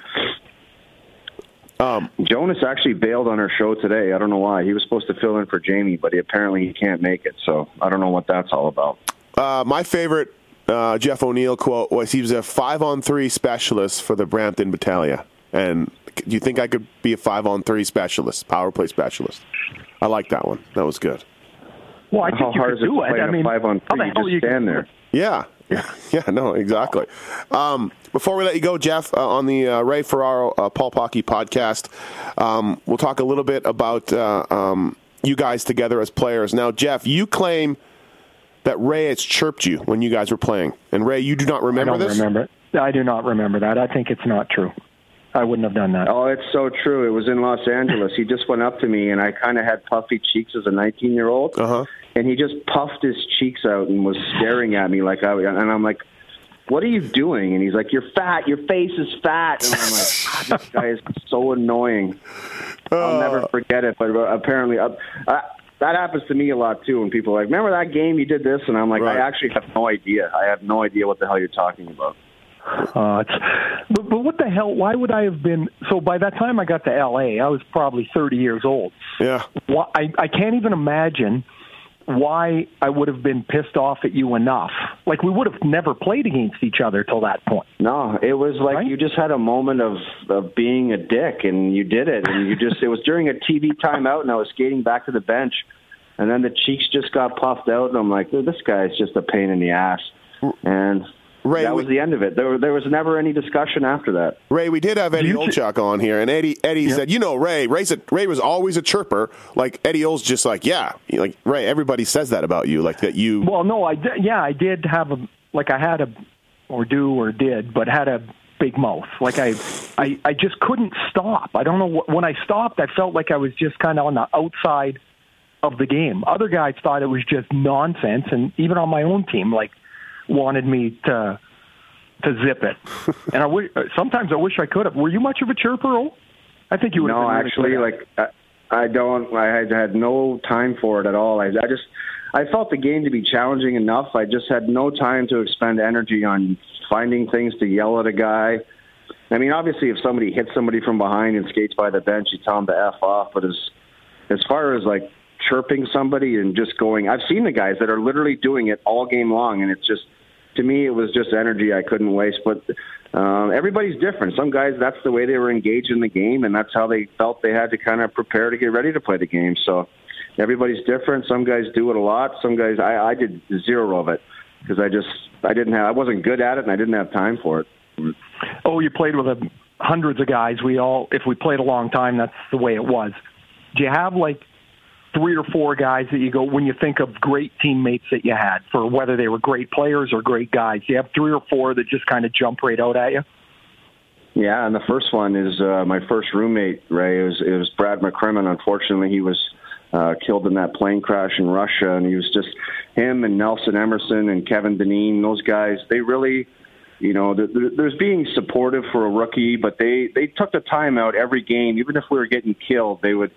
Jonas actually bailed on our show today. I don't know why. He was supposed to fill in for Jamie, but he, apparently he can't make it. So I don't know what that's all about. uh, my favorite uh, Jeff O'Neill quote was he was a five on three specialist for the Brampton Battalion. And do you think I could be a five on three specialist, power play specialist? I like that one. That was good. Well, I think How you hard could is it do to it. play I in a mean, five on how three? the You hell just you stand gonna there. Yeah. Yeah, yeah, no, exactly. Um, before we let you go, Jeff, uh, on the uh, Ray Ferraro uh, Pulp Hockey podcast, um, we'll talk a little bit about uh, um, you guys together as players. Now, Jeff, you claim that Ray has chirped you when you guys were playing, and Ray, you do not remember I remember don't this. remember it. I do not remember that. I think it's not true. I wouldn't have done that. Oh, it's so true. It was in Los Angeles. He just went up to me, and I kind of had puffy cheeks as a 19 year old. Uh-huh. And he just puffed his cheeks out and was staring at me like I. And I'm like, "What are you doing?" And he's like, "You're fat. Your face is fat." And I'm like, "God, "This guy is so annoying." I'll never forget it. But apparently, uh, uh, that happens to me a lot too. When people are like, "Remember that game you did this?" And I'm like, Right. "I actually have no idea. I have no idea what the hell you're talking about." Uh, it's, but, but what the hell? Why would I have been? So by that time I got to L.A., I was probably 30 years old. Yeah. Why, I, I can't even imagine why I would have been pissed off at you enough. Like we would have never played against each other till that point. No, it was like Right? you just had a moment of of being a dick, and you did it. And you just it was during a TV timeout, and I was skating back to the bench, and then the cheeks just got puffed out, and I'm like, this guy's just a pain in the ass. And Ray, that we- was the end of it. There, there was never any discussion after that. Ray, we did have Eddie You- Olczyk on here, and Eddie Eddie said, "You know, Ray, Ray's a, Ray was always a chirper. Like Eddie O's just like, yeah, like Ray. Everybody says that about you, like that you. Well, no, I did, yeah, I did have a like I had a or do or did, but had a big mouth. Like I, I, I just couldn't stop. I don't know what, when I stopped, I felt like I was just kind of on the outside of the game. Other guys thought it was just nonsense, and even on my own team, like wanted me to to zip it. and I wish sometimes I wish I could have. Were you much of a chirper? Oh, I think you would. No, actually, good at it. like I, I don't. I had, had no time for it at all. I, I just I felt the game to be challenging enough. I just had no time to expend energy on finding things to yell at a guy. I mean, obviously, if somebody hits somebody from behind and skates by the bench, you tell them to f off. But as as far as like chirping somebody and just going, I've seen the guys that are literally doing it all game long, and it's just to me, it was just energy I couldn't waste. But um, everybody's different. Some guys, that's the way they were engaged in the game, and that's how they felt they had to kind of prepare to get ready to play the game. So everybody's different. Some guys do it a lot. Some guys, I, I did zero of it because I just, I didn't have, I wasn't good at it, and I didn't have time for it. oh, you played with a, hundreds of guys. We all, if we played a long time, that's the way it was. Do you have like three or four guys that you go when you think of great teammates that you had for whether they were great players or great guys? You have three or four that just kind of jump right out at you? Yeah, and the first one is uh, my first roommate, Ray. It was, it was Brad McCrimmon. Unfortunately, he was uh, killed in that plane crash in Russia, and he was just him and Nelson Emerson and Kevin Dineen. Those guys, they really, you know, there- there- there's being supportive for a rookie, but they they took the time out every game, even if we were getting killed. They would,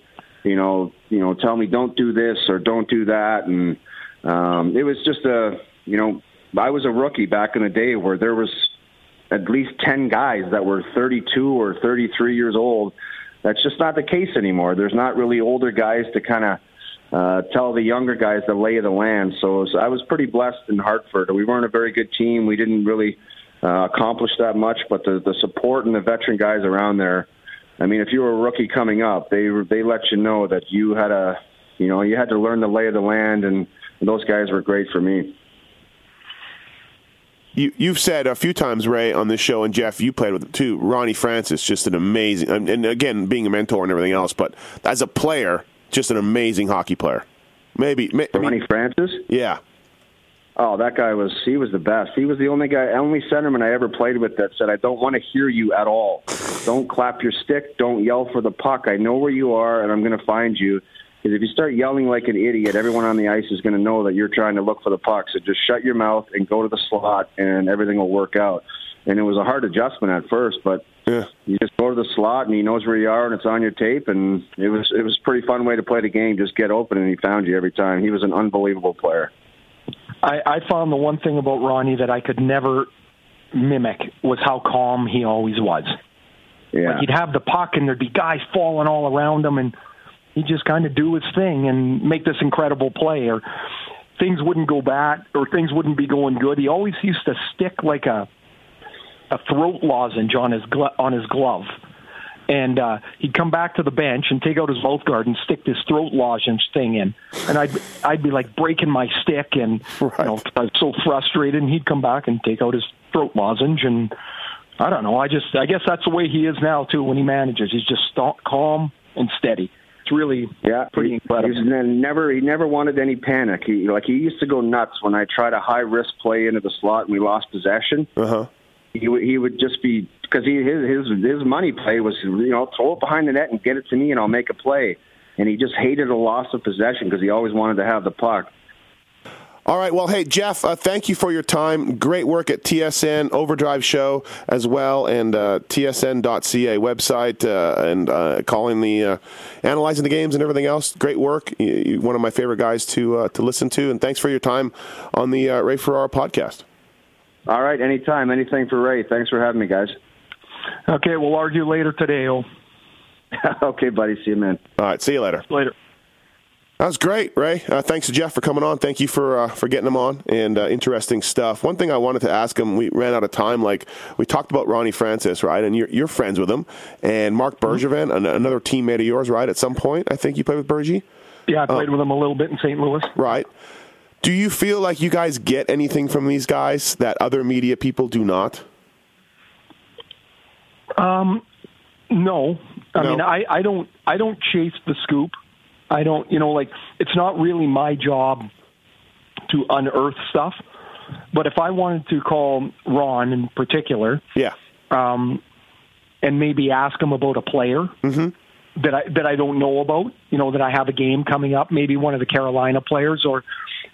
you know, you know, tell me don't do this or don't do that, and um, it was just a, you know, I was a rookie back in the day where there was at least 10 guys that were 32 or 33 years old. That's just not the case anymore. There's not really older guys to kind of uh, tell the younger guys the lay of the land. So, was- I was pretty blessed in Hartford. We weren't a very good team. We didn't really uh, accomplish that much. But the the support and the veteran guys around there. I mean, if you were a rookie coming up, they they let you know that you had a, you know, you had to learn the lay of the land, and, those guys were great for me. You, you've said a few times, Ray, on this show, and Jeff, you played with too. Ronnie Francis, just an amazing, and, and again, being a mentor and everything else, but as a player, just an amazing hockey player. Maybe, may, I mean, Ronnie Francis. yeah, Oh, that guy was he was the best. He was the only guy, only centerman I ever played with that said, "I don't want to hear you at all. Don't clap your stick. Don't yell for the puck. I know where you are, and I'm going to find you." Because if you start yelling like an idiot, everyone on the ice is going to know that you're trying to look for the puck. So just shut your mouth and go to the slot, and everything will work out. And it was a hard adjustment at first, but yeah. you just go to the slot, and he knows where you are, and it's on your tape. And it was it was a pretty fun way to play the game. Just get open, and he found you every time. He was an unbelievable player. I, I found the one thing about Ronnie that I could never mimic was how calm he always was. Yeah. Like he'd have the puck and there'd be guys falling all around him and he'd just kind of do his thing and make this incredible play or things wouldn't go bad or things wouldn't be going good. He always used to stick like a a throat lozenge on his glo- on his glove. And uh, he'd come back to the bench and take out his mouth guard and stick this throat lozenge thing in, and I'd I'd be like breaking my stick, and you know I was so frustrated. And he'd come back and take out his throat lozenge, and I don't know. I just I guess that's the way he is now too. When he manages, he's just st- calm and steady. It's really Yeah, pretty he, incredible. He never he never wanted any panic. He like he used to go nuts when I tried a high risk play into the slot and we lost possession. uh huh. He would he would just be because he his his his money play was you know throw it behind the net and get it to me and I'll make a play. And he just hated a loss of possession because he always wanted to have the puck. All right. Well, hey, Jeff, uh, thank you for your time. Great work at TSN Overdrive Show as well, and uh, TSN.ca website, uh, and uh, calling the uh, analyzing the games and everything else. Great work. You, you, one of my favorite guys to uh, to listen to, and thanks for your time on the uh, Ray Ferraro podcast. All right, anytime, anything for Ray. Thanks for having me, guys. Okay, we'll argue later today. Oh, okay, buddy. See you, man. All right. See you later. later. That was great, Ray. Uh, thanks to Jeff for coming on. Thank you for uh, for getting him on and uh, interesting stuff. One thing I wanted to ask him, we ran out of time. Like we talked about Ronnie Francis, right? And you're, you're friends with him, and Marc Bergevin, an- another teammate of yours, right? At some point, I think you played with Bergie, Yeah, I played with him a little bit in St. Louis. right? Do you feel like you guys get anything from these guys that other media people do not? Um, no, I No. mean, I, I don't, I don't chase the scoop. I don't, you know, like it's not really my job to unearth stuff. But if I wanted to call Ron in particular, Yeah. um, and maybe ask him about a player that I that I don't know about, you know, that I have a game coming up, maybe one of the Carolina players, or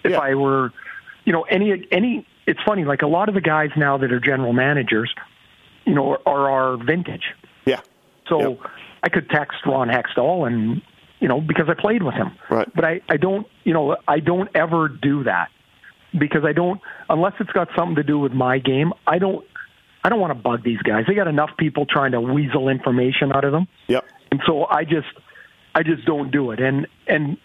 if Yeah. I were, you know, any any. It's funny, like a lot of the guys now that are general managers, you know, are our vintage. Yeah. So Yep. I could text Ron Hextall and you know because I played with him. Right. But I I don't you know I don't ever do that because I don't unless it's got something to do with my game. I don't I don't want to bug these guys. They got enough people trying to weasel information out of them. Yep. And so I just I just don't do it. And and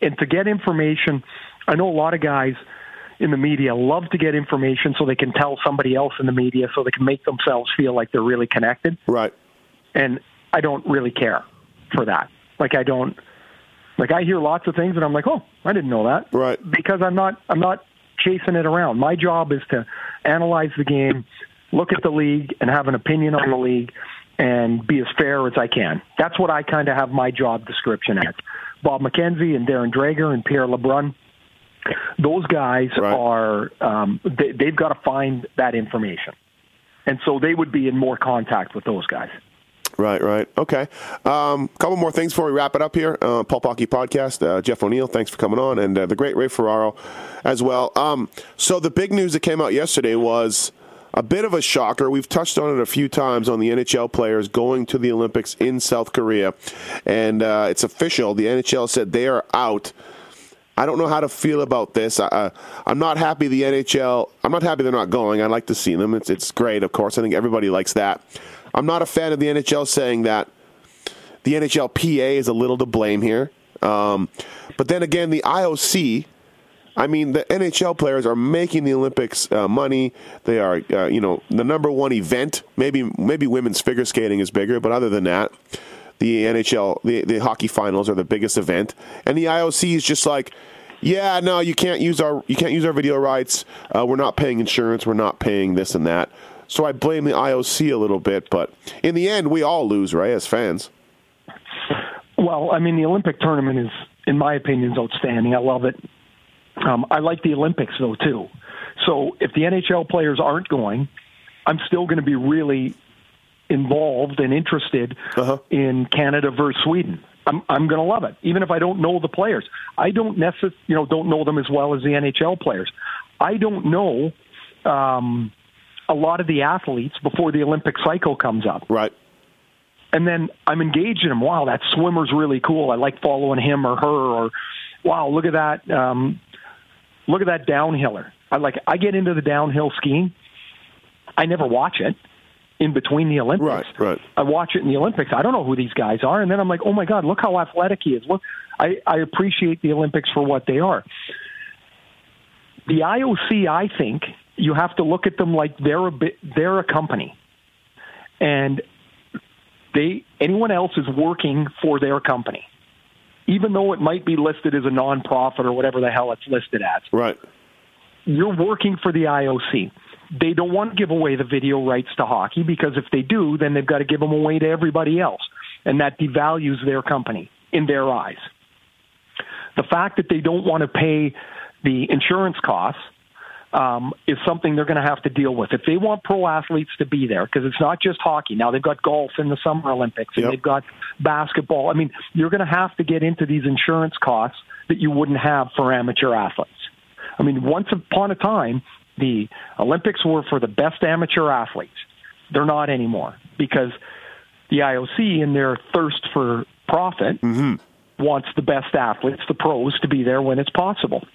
and to get information, I know a lot of guys in the media love to get information so they can tell somebody else in the media so they can make themselves feel like they're really connected. Right. And I don't really care for that. Like I don't like I hear lots of things and I'm like, "Oh, I didn't know that." Right. Because I'm not I'm not chasing it around. My job is to analyze the game, look at the league and have an opinion on the league and be as fair as I can. That's what I kind of have my job description as. Bob McKenzie and Darren Dreger and Pierre LeBrun, those guys Right. are um, they, they've got to find that information, and so they would be in more contact with those guys. Right, right. Okay. A um, couple more things before we wrap it up here. Uh, Pulp Hockey podcast. Uh, Jeff O'Neill, thanks for coming on, and uh, the great Ray Ferraro as well. Um, so the big news that came out yesterday was a bit of a shocker. We've touched on it a few times on the NHL players going to the Olympics in South Korea, and uh, it's official. The NHL said they are out. I don't know how to feel about this. I, I'm not happy the NHL. I'm not happy they're not going. I like to see them. It's it's great, of course. I think everybody likes that. I'm not a fan of the NHL saying that the NHLPA is a little to blame here. Um, but then again, the IOC I mean, the NHL players are making the Olympics uh, money. They are, uh, you know, the number one event. Maybe maybe women's figure skating is bigger, but other than that, the NHL, the, the hockey finals are the biggest event, and the IOC is just like, yeah, no, you can't use our you can't use our video rights. Uh, we're not paying insurance. We're not paying this and that. So I blame the IOC a little bit, but in the end, we all lose, right, as fans. Well, I mean, the Olympic tournament is, in my opinion, is outstanding. I love it. Um, I like the Olympics though too. So if the NHL players aren't going, I'm still going to be really involved and interested Uh-huh. in Canada versus Sweden. I'm I'm going to love it, even if I don't know the players. I don't necessarily, you know, don't know them as well as the NHL players. I don't know um, a lot of the athletes before the Olympic cycle comes up Right. and then I'm engaged in him. Wow, that swimmer's really cool. I like following him or her. Or wow, look at that, um, look at that downhiller. I like. I get into the downhill skiing. I never watch it in between the Olympics. Right, right. I watch it in the Olympics. I don't know who these guys are, and then I'm like, oh my god, look how athletic he is. Look, I, I appreciate the Olympics for what they are. The IOC, I think, you have to look at them like they're a bit, they're a company, and they anyone else is working for their company, even though it might be listed as a nonprofit or whatever the hell it's listed as. Right. You're working for the IOC. They don't want to give away the video rights to hockey because if they do, then they've got to give them away to everybody else, and that devalues their company in their eyes. The fact that they don't want to pay the insurance costs um, is something they're going to have to deal with. If they want pro athletes to be there, because it's not just hockey. Now they've got golf in the Summer Olympics, and Yep. they've got basketball. I mean, you're going to have to get into these insurance costs that you wouldn't have for amateur athletes. I mean, once upon a time, the Olympics were for the best amateur athletes. They're not anymore because the IOC, in their thirst for profit, mm-hmm. wants the best athletes, the pros, to be there when it's possible.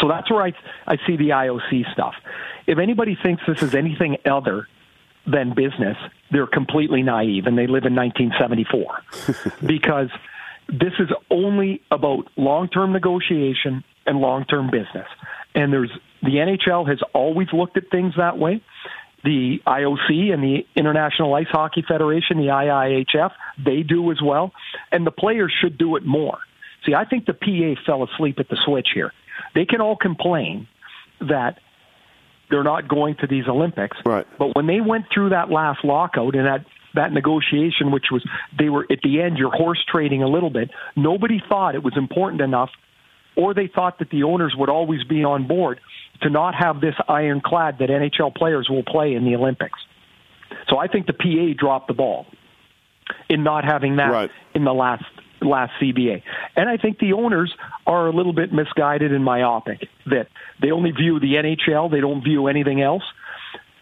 So that's where I I see the IOC stuff. If anybody thinks this is anything other than business, they're completely naive and they live in 1974 because this is only about long-term negotiation and long-term business. And there's the NHL has always looked at things that way. The IOC and the International Ice Hockey Federation, the IIHF, they do as well, and the players should do it more. See, I think the PA fell asleep at the switch here. They can all complain that they're not going to these Olympics. Right. But when they went through that last lockout and that that negotiation, which was they were at the end, you're horse trading a little bit. Nobody thought it was important enough, or they thought that the owners would always be on board to not have this ironclad that NHL players will play in the Olympics. So I think the PA dropped the ball in not having that Right. in the last last CBA. And I think the owners are a little bit misguided and myopic that they only view the NHL, they don't view anything else.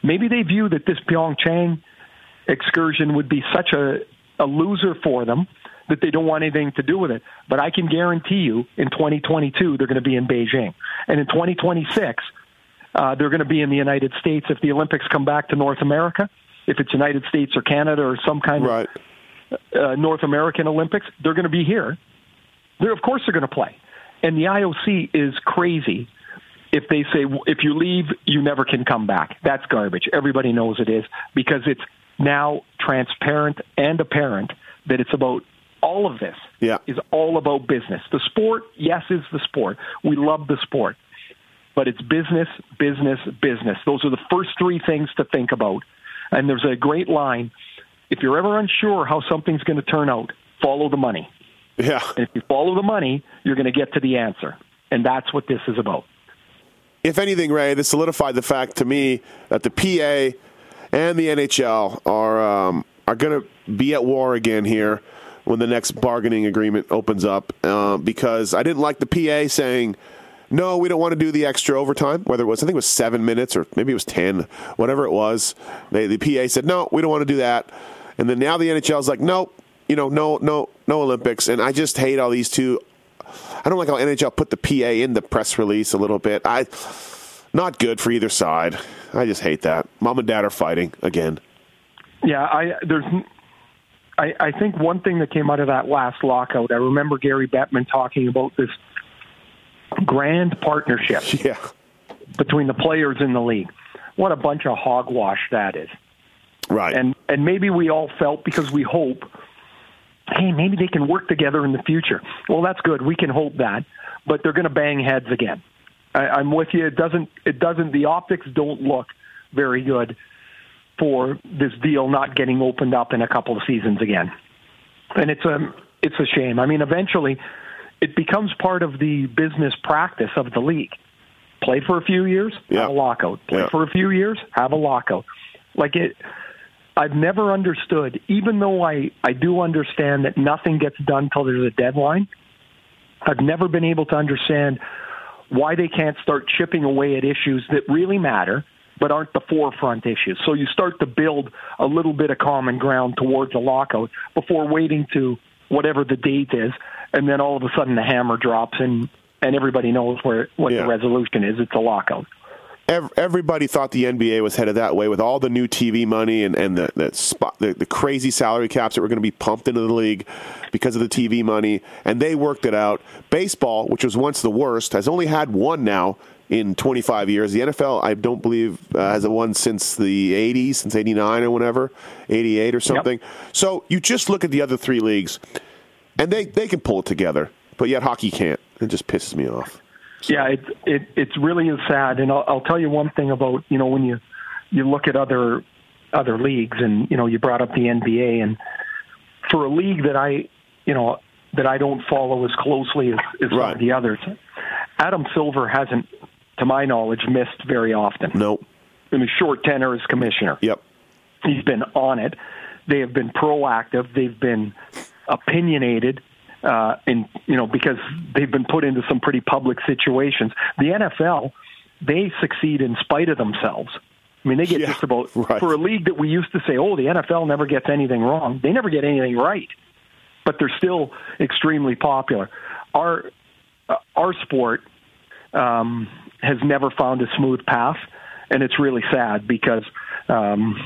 Maybe they view that this Pyeongchang excursion would be such a, a loser for them that they don't want anything to do with it. But I can guarantee you in 2022 they're going to be in Beijing. And in 2026 uh, they're going to be in the United States if the Olympics come back to North America. If it's United States or Canada or some kind Right. of uh, North American Olympics, they're going to be here. They're, of course, they're going to play. And the IOC is crazy if they say if you leave, you never can come back. That's garbage. Everybody knows it is because it's now transparent and apparent that it's about all of this Yeah. is all about business. The sport, yes, is the sport. We love the sport, but it's business, business, business. Those are the first three things to think about. And there's a great line: if you're ever unsure how something's going to turn out, follow the money. Yeah. And if you follow the money, you're going to get to the answer. And that's what this is about. if anything, Ray, this solidified the fact to me that the PA and the NHL are um, are going to be at war again here when the next bargaining agreement opens up. Uh, because I didn't like the PA saying. No, we don't want to do the extra overtime. Whether it was, I think it was seven minutes or maybe it was ten, whatever it was. They, the PA said, no, we don't want to do that. And then now the NHL is like, no, you know, no, no, no Olympics. And I just hate all these two I don't like how NHL put the PA in the press release a little bit. I not good for either side. I just hate that. Mom and dad are fighting again. Yeah, I there's I, I think one thing that came out of that last lockout, I remember Gary Bettman talking about this grand partnership Yeah. between the players in the league. What a bunch of hogwash that is. Right. And and maybe we all felt because we hope, hey, maybe they can work together in the future. Well, that's good. We can hope that, but they're going to bang heads again. I, I'm with you. It doesn't. It doesn't. The optics don't look very good for this deal not getting opened up in a couple of seasons again. And it's a it's a shame. I mean, eventually, it becomes part of the business practice of the league. Play for a few years, Yeah. have a lockout. Play Yeah. for a few years, have a lockout. Like it, I've never understood. Even though I I do understand that nothing gets done till there's a deadline. I've never been able to understand why they can't start chipping away at issues that really matter but aren't the forefront issues. So you start to build a little bit of common ground towards a lockout before waiting to whatever the date is, and then all of a sudden the hammer drops and and everybody knows where what Yeah. the resolution is. It's a lockout. Everybody thought the NBA was headed that way with all the new TV money and, and the, the, spot, the, the crazy salary caps that were going to be pumped into the league because of the TV money, and they worked it out. Baseball, which was once the worst, has only had one now in 25 years. The NFL, I don't believe, uh, has one since the 80s, since 89 or whatever, 88 or something. So you just look at the other three leagues, and they, they can pull it together, but yet hockey can't. It just pisses me off. Yeah, it it it's really is sad, and I'll, I'll tell you one thing about you know when you you look at other other leagues, and you know you brought up the NBA, and for a league that I you know that I don't follow as closely as, as some of the others, Adam Silver hasn't, to my knowledge, missed very often Nope. in his short tenure as commissioner. Yep. He's been on it. They have been proactive. They've been opinionated, uh, in you know because they've been put into some pretty public situations. The NFL, they succeed in spite of themselves. I mean, they get Yeah, just about right. for a league that we used to say, oh, the NFL never gets anything wrong. They never get anything right, but they're still extremely popular. Our uh, our sport um, has never found a smooth path, and it's really sad because um,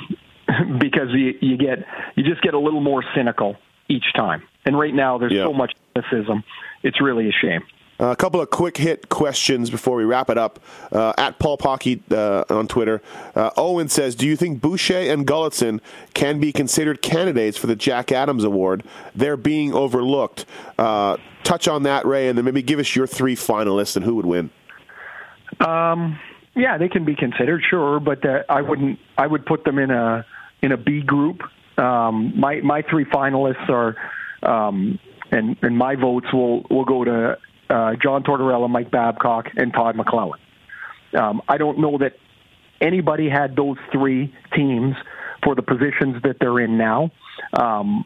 because you, you get you just get a little more cynical each time. And right now, there's Yeah. so much cynicism; it's really a shame. Uh, a couple of quick hit questions before we wrap it up. Uh, at Pulp Hockey uh, on Twitter, uh, Owen says, "Do you think Boucher and Gulutzan can be considered candidates for the Jack Adams Award? They're being overlooked." Uh, touch on that, Ray, and then maybe give us your three finalists and who would win. Um, yeah, they can be considered, sure, but uh, I wouldn't. I would put them in a in a B group. Um, my my three finalists are, um, and and my votes will will go to uh, John Tortorella, Mike Babcock, and Todd McLellan. Um, I don't know that anybody had those three teams for the positions that they're in now. Um,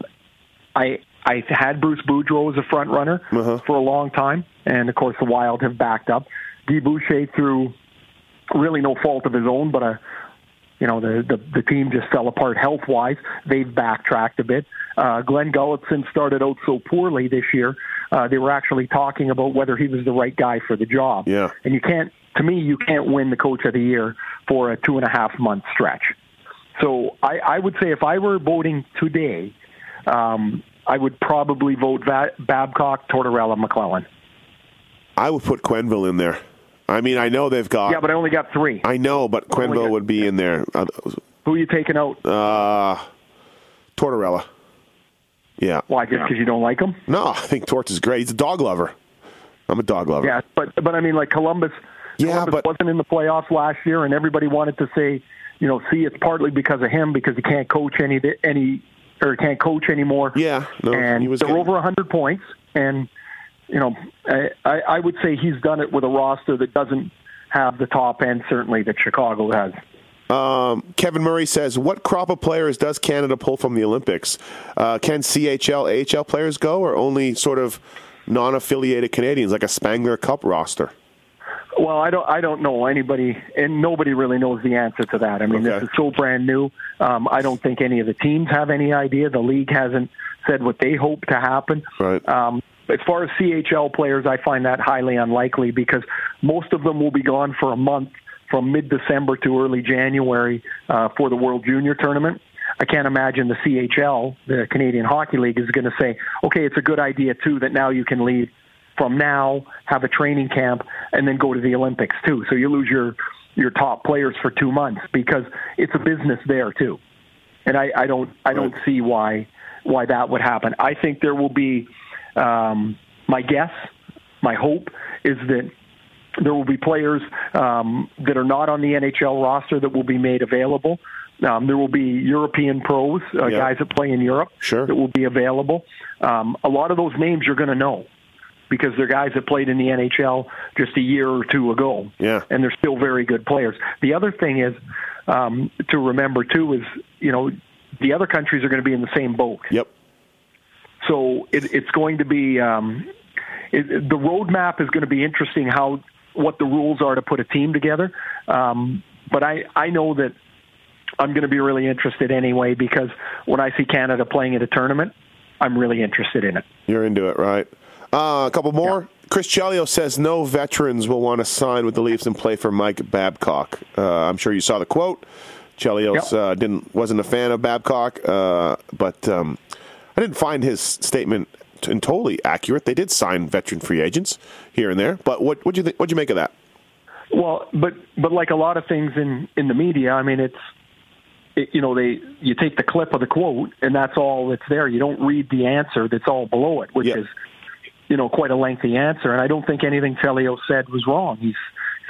I I had Bruce Boudreau as a front runner for a long time, and of course the Wild have backed up. Guy Boucher through really no fault of his own, but a you know the the, the team just fell apart health wise. They've backtracked a bit. Uh, Glen Gulutzan started out so poorly this year. Uh, they were actually talking about whether he was the right guy for the job. Yeah. And you can't, to me, you can't win the coach of the year for a two and a half month stretch. So I, I would say if I were voting today, um, I would probably vote Va- Babcock, Tortorella, McLellan. I would put Quenneville in there. I mean, I know they've got. Yeah, but I only got three. I know, but Quenneville would be in there. Uh, Who are you taking out? Uh, Tortorella. Yeah. Why? Just because you don't like him? No, I think Torts is great. He's a dog lover. I'm a dog lover. Yeah, but but I mean, like Columbus. Yeah, Columbus but- wasn't in the playoffs last year, and everybody wanted to say, you know, see, it's partly because of him because he can't coach any any or can't coach anymore. Yeah, no, and he was they're getting- over 100 points, and you know, I, I I would say he's done it with a roster that doesn't have the top end certainly that Chicago has. Um, Kevin Murray says, "What crop of players does Canada pull from the Olympics? Uh, can CHL, AHL players go, or only sort of non-affiliated Canadians, like a Spengler Cup roster?" Well, I don't. I don't know anybody, and nobody really knows the answer to that. I mean, Okay. this is so brand new. Um, I don't think any of the teams have any idea. The league hasn't said what they hope to happen. Right. Um, as far as CHL players, I find that highly unlikely because most of them will be gone for a month from mid-December to early January uh, for the World Junior Tournament. I can't imagine the CHL, the Canadian Hockey League, is going to say, "Okay, it's a good idea too that now you can leave from now, have a training camp, and then go to the Olympics too. So you lose your your top players for two months because it's a business there too. And I, I don't I don't see why why that would happen. I think there will be um, my guess, my hope is that there will be players um, that are not on the NHL roster that will be made available. Um, there will be European pros, uh, Yeah. guys that play in Europe, Sure. that will be available. Um, a lot of those names you're going to know because they're guys that played in the NHL just a year or two ago, Yeah. and they're still very good players. The other thing is um, to remember too is you know the other countries are going to be in the same boat. Yep. So it, it's going to be um, it, the roadmap is going to be interesting. How what the rules are to put a team together. Um, but I I know that I'm going to be really interested anyway because when I see Canada playing at a tournament, I'm really interested in it. You're into it, right? Uh, a couple more. Chris Chelios says no veterans will want to sign with the Leafs and play for Mike Babcock. Uh, I'm sure you saw the quote. Chelios Yep. uh, didn't wasn't a fan of Babcock, uh, but um, I didn't find his statement t- totally accurate. They did sign veteran free agents here and there, but what what you think? What'd you make of that? Well, but but like a lot of things in in the media, I mean, it's it, you know they you take the clip of the quote and that's all that's there. You don't read the answer that's all below it, which Yeah. is you know quite a lengthy answer. And I don't think anything Chelios said was wrong. He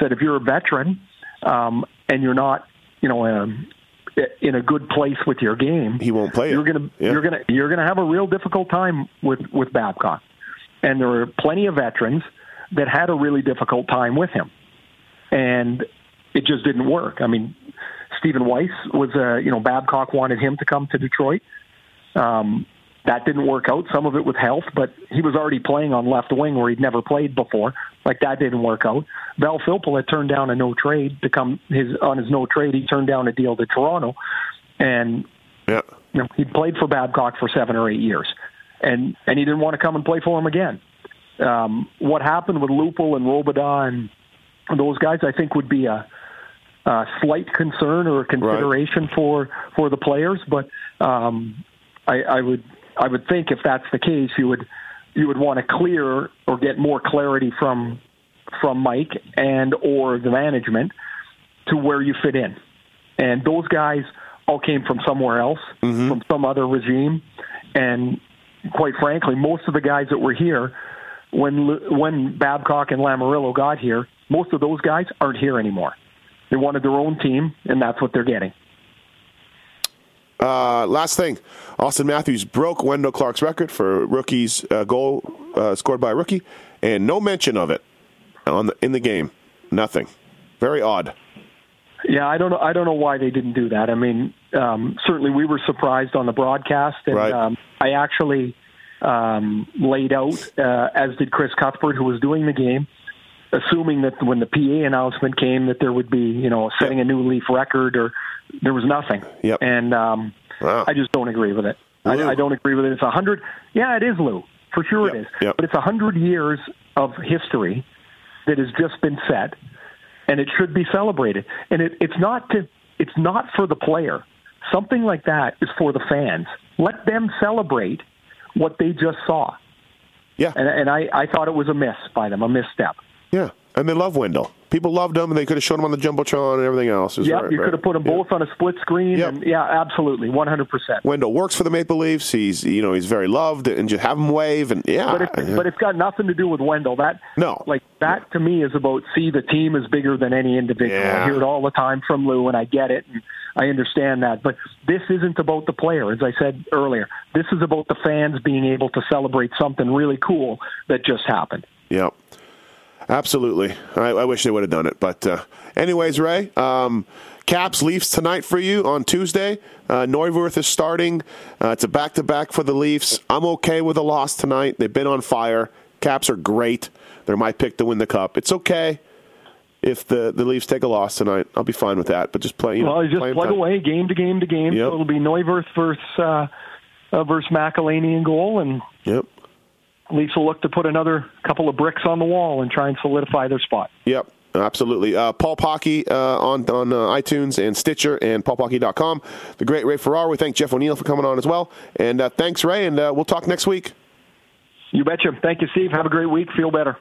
said if you're a veteran um, and you're not you know um, in a good place with your game, He won't play. You're gonna Yeah. you're gonna you're gonna have a real difficult time with with Babcock. And there are plenty of veterans that had a really difficult time with him and it just didn't work. I mean, Stephen Weiss was, a you know, Babcock wanted him to come to Detroit. Um, that didn't work out. Some of it with health, but he was already playing on left wing where he'd never played before. Like that didn't work out. Val Filppula had turned down a no trade to come his on his no trade. He turned down a deal to Toronto, and Yeah, you know, he'd played for Babcock for seven or eight years, and and he didn't want to come and play for him again. Um, what happened with Lupul and Robidas and those guys, I think, would be a, a slight concern or a consideration for for the players. But um, I, I would I would think if that's the case, you would you would want to clear or get more clarity from from Mike and or the management to where you fit in. And those guys all came from somewhere else, mm-hmm. from some other regime. And quite frankly, most of the guys that were here when when Babcock and Lamoriello got here, most of those guys aren't here anymore. They wanted their own team, and that's what they're getting. Uh, last thing, Auston Matthews broke Wendell Clark's record for rookies uh, goal uh, scored by a rookie, and no mention of it on the, in the game. Nothing. Very odd. Yeah, I don't know. I don't know why they didn't do that. I mean, um, certainly we were surprised on the broadcast, and Right. um, I actually um, laid out, uh, as did Chris Cuthbert, who was doing the game, assuming that when the PA announcement came, that there would be, you know, setting a new Leaf record, or there was nothing. Yep. And um, Wow. I just don't agree with it. I, I don't agree with it. It's a hundred. Yeah, it is, Lou. For sure Yep, it is. yep. But it's a hundred years of history that has just been set, and it should be celebrated. And it, it's not to. It's not for the player. Something like that is for the fans. Let them celebrate what they just saw. Yeah. And, and I, I thought it was a miss by them, a misstep. Yeah, and they love Wendell. People loved him, and they could have shown him on the jumbotron and everything else. Yeah, very- you could have put them yeah. both on a split screen. Yep. And yeah, absolutely, one hundred percent. Wendell works for the Maple Leafs. He's you know he's very loved, and just have him wave and yeah. But it's, but it's got nothing to do with Wendell. That No. like that to me is about see the team is bigger than any individual. Yeah. I hear it all the time from Lou, and I get it, and I understand that. But this isn't about the player, as I said earlier. This is about the fans being able to celebrate something really cool that just happened. Yep. Absolutely. I, I wish they would have done it. But, uh, anyways, Ray, um, Caps Leafs tonight for you on Tuesday. Uh, Neuvirth is starting. Uh, it's a back to back for the Leafs. I'm okay with a loss tonight. They've been on fire. Caps are great. They're my pick to win the cup. It's okay if the, the Leafs take a loss tonight. I'll be fine with that. But just play. You know, Well, you just plug tough. away game to game to game. Yep. So it'll be Neuvirth versus uh, uh, versus McElhinney in goal, and Yep. Leafs will look to put another couple of bricks on the wall and try and solidify their spot. Yep, absolutely. Uh, Pulp Hockey uh, on on uh, iTunes and Stitcher and PulpHockey.com. The great Ray Ferraro. We thank Jeff O'Neill for coming on as well. And uh, thanks, Ray, and uh, we'll talk next week. You betcha. Thank you, Steve. Have a great week. Feel better.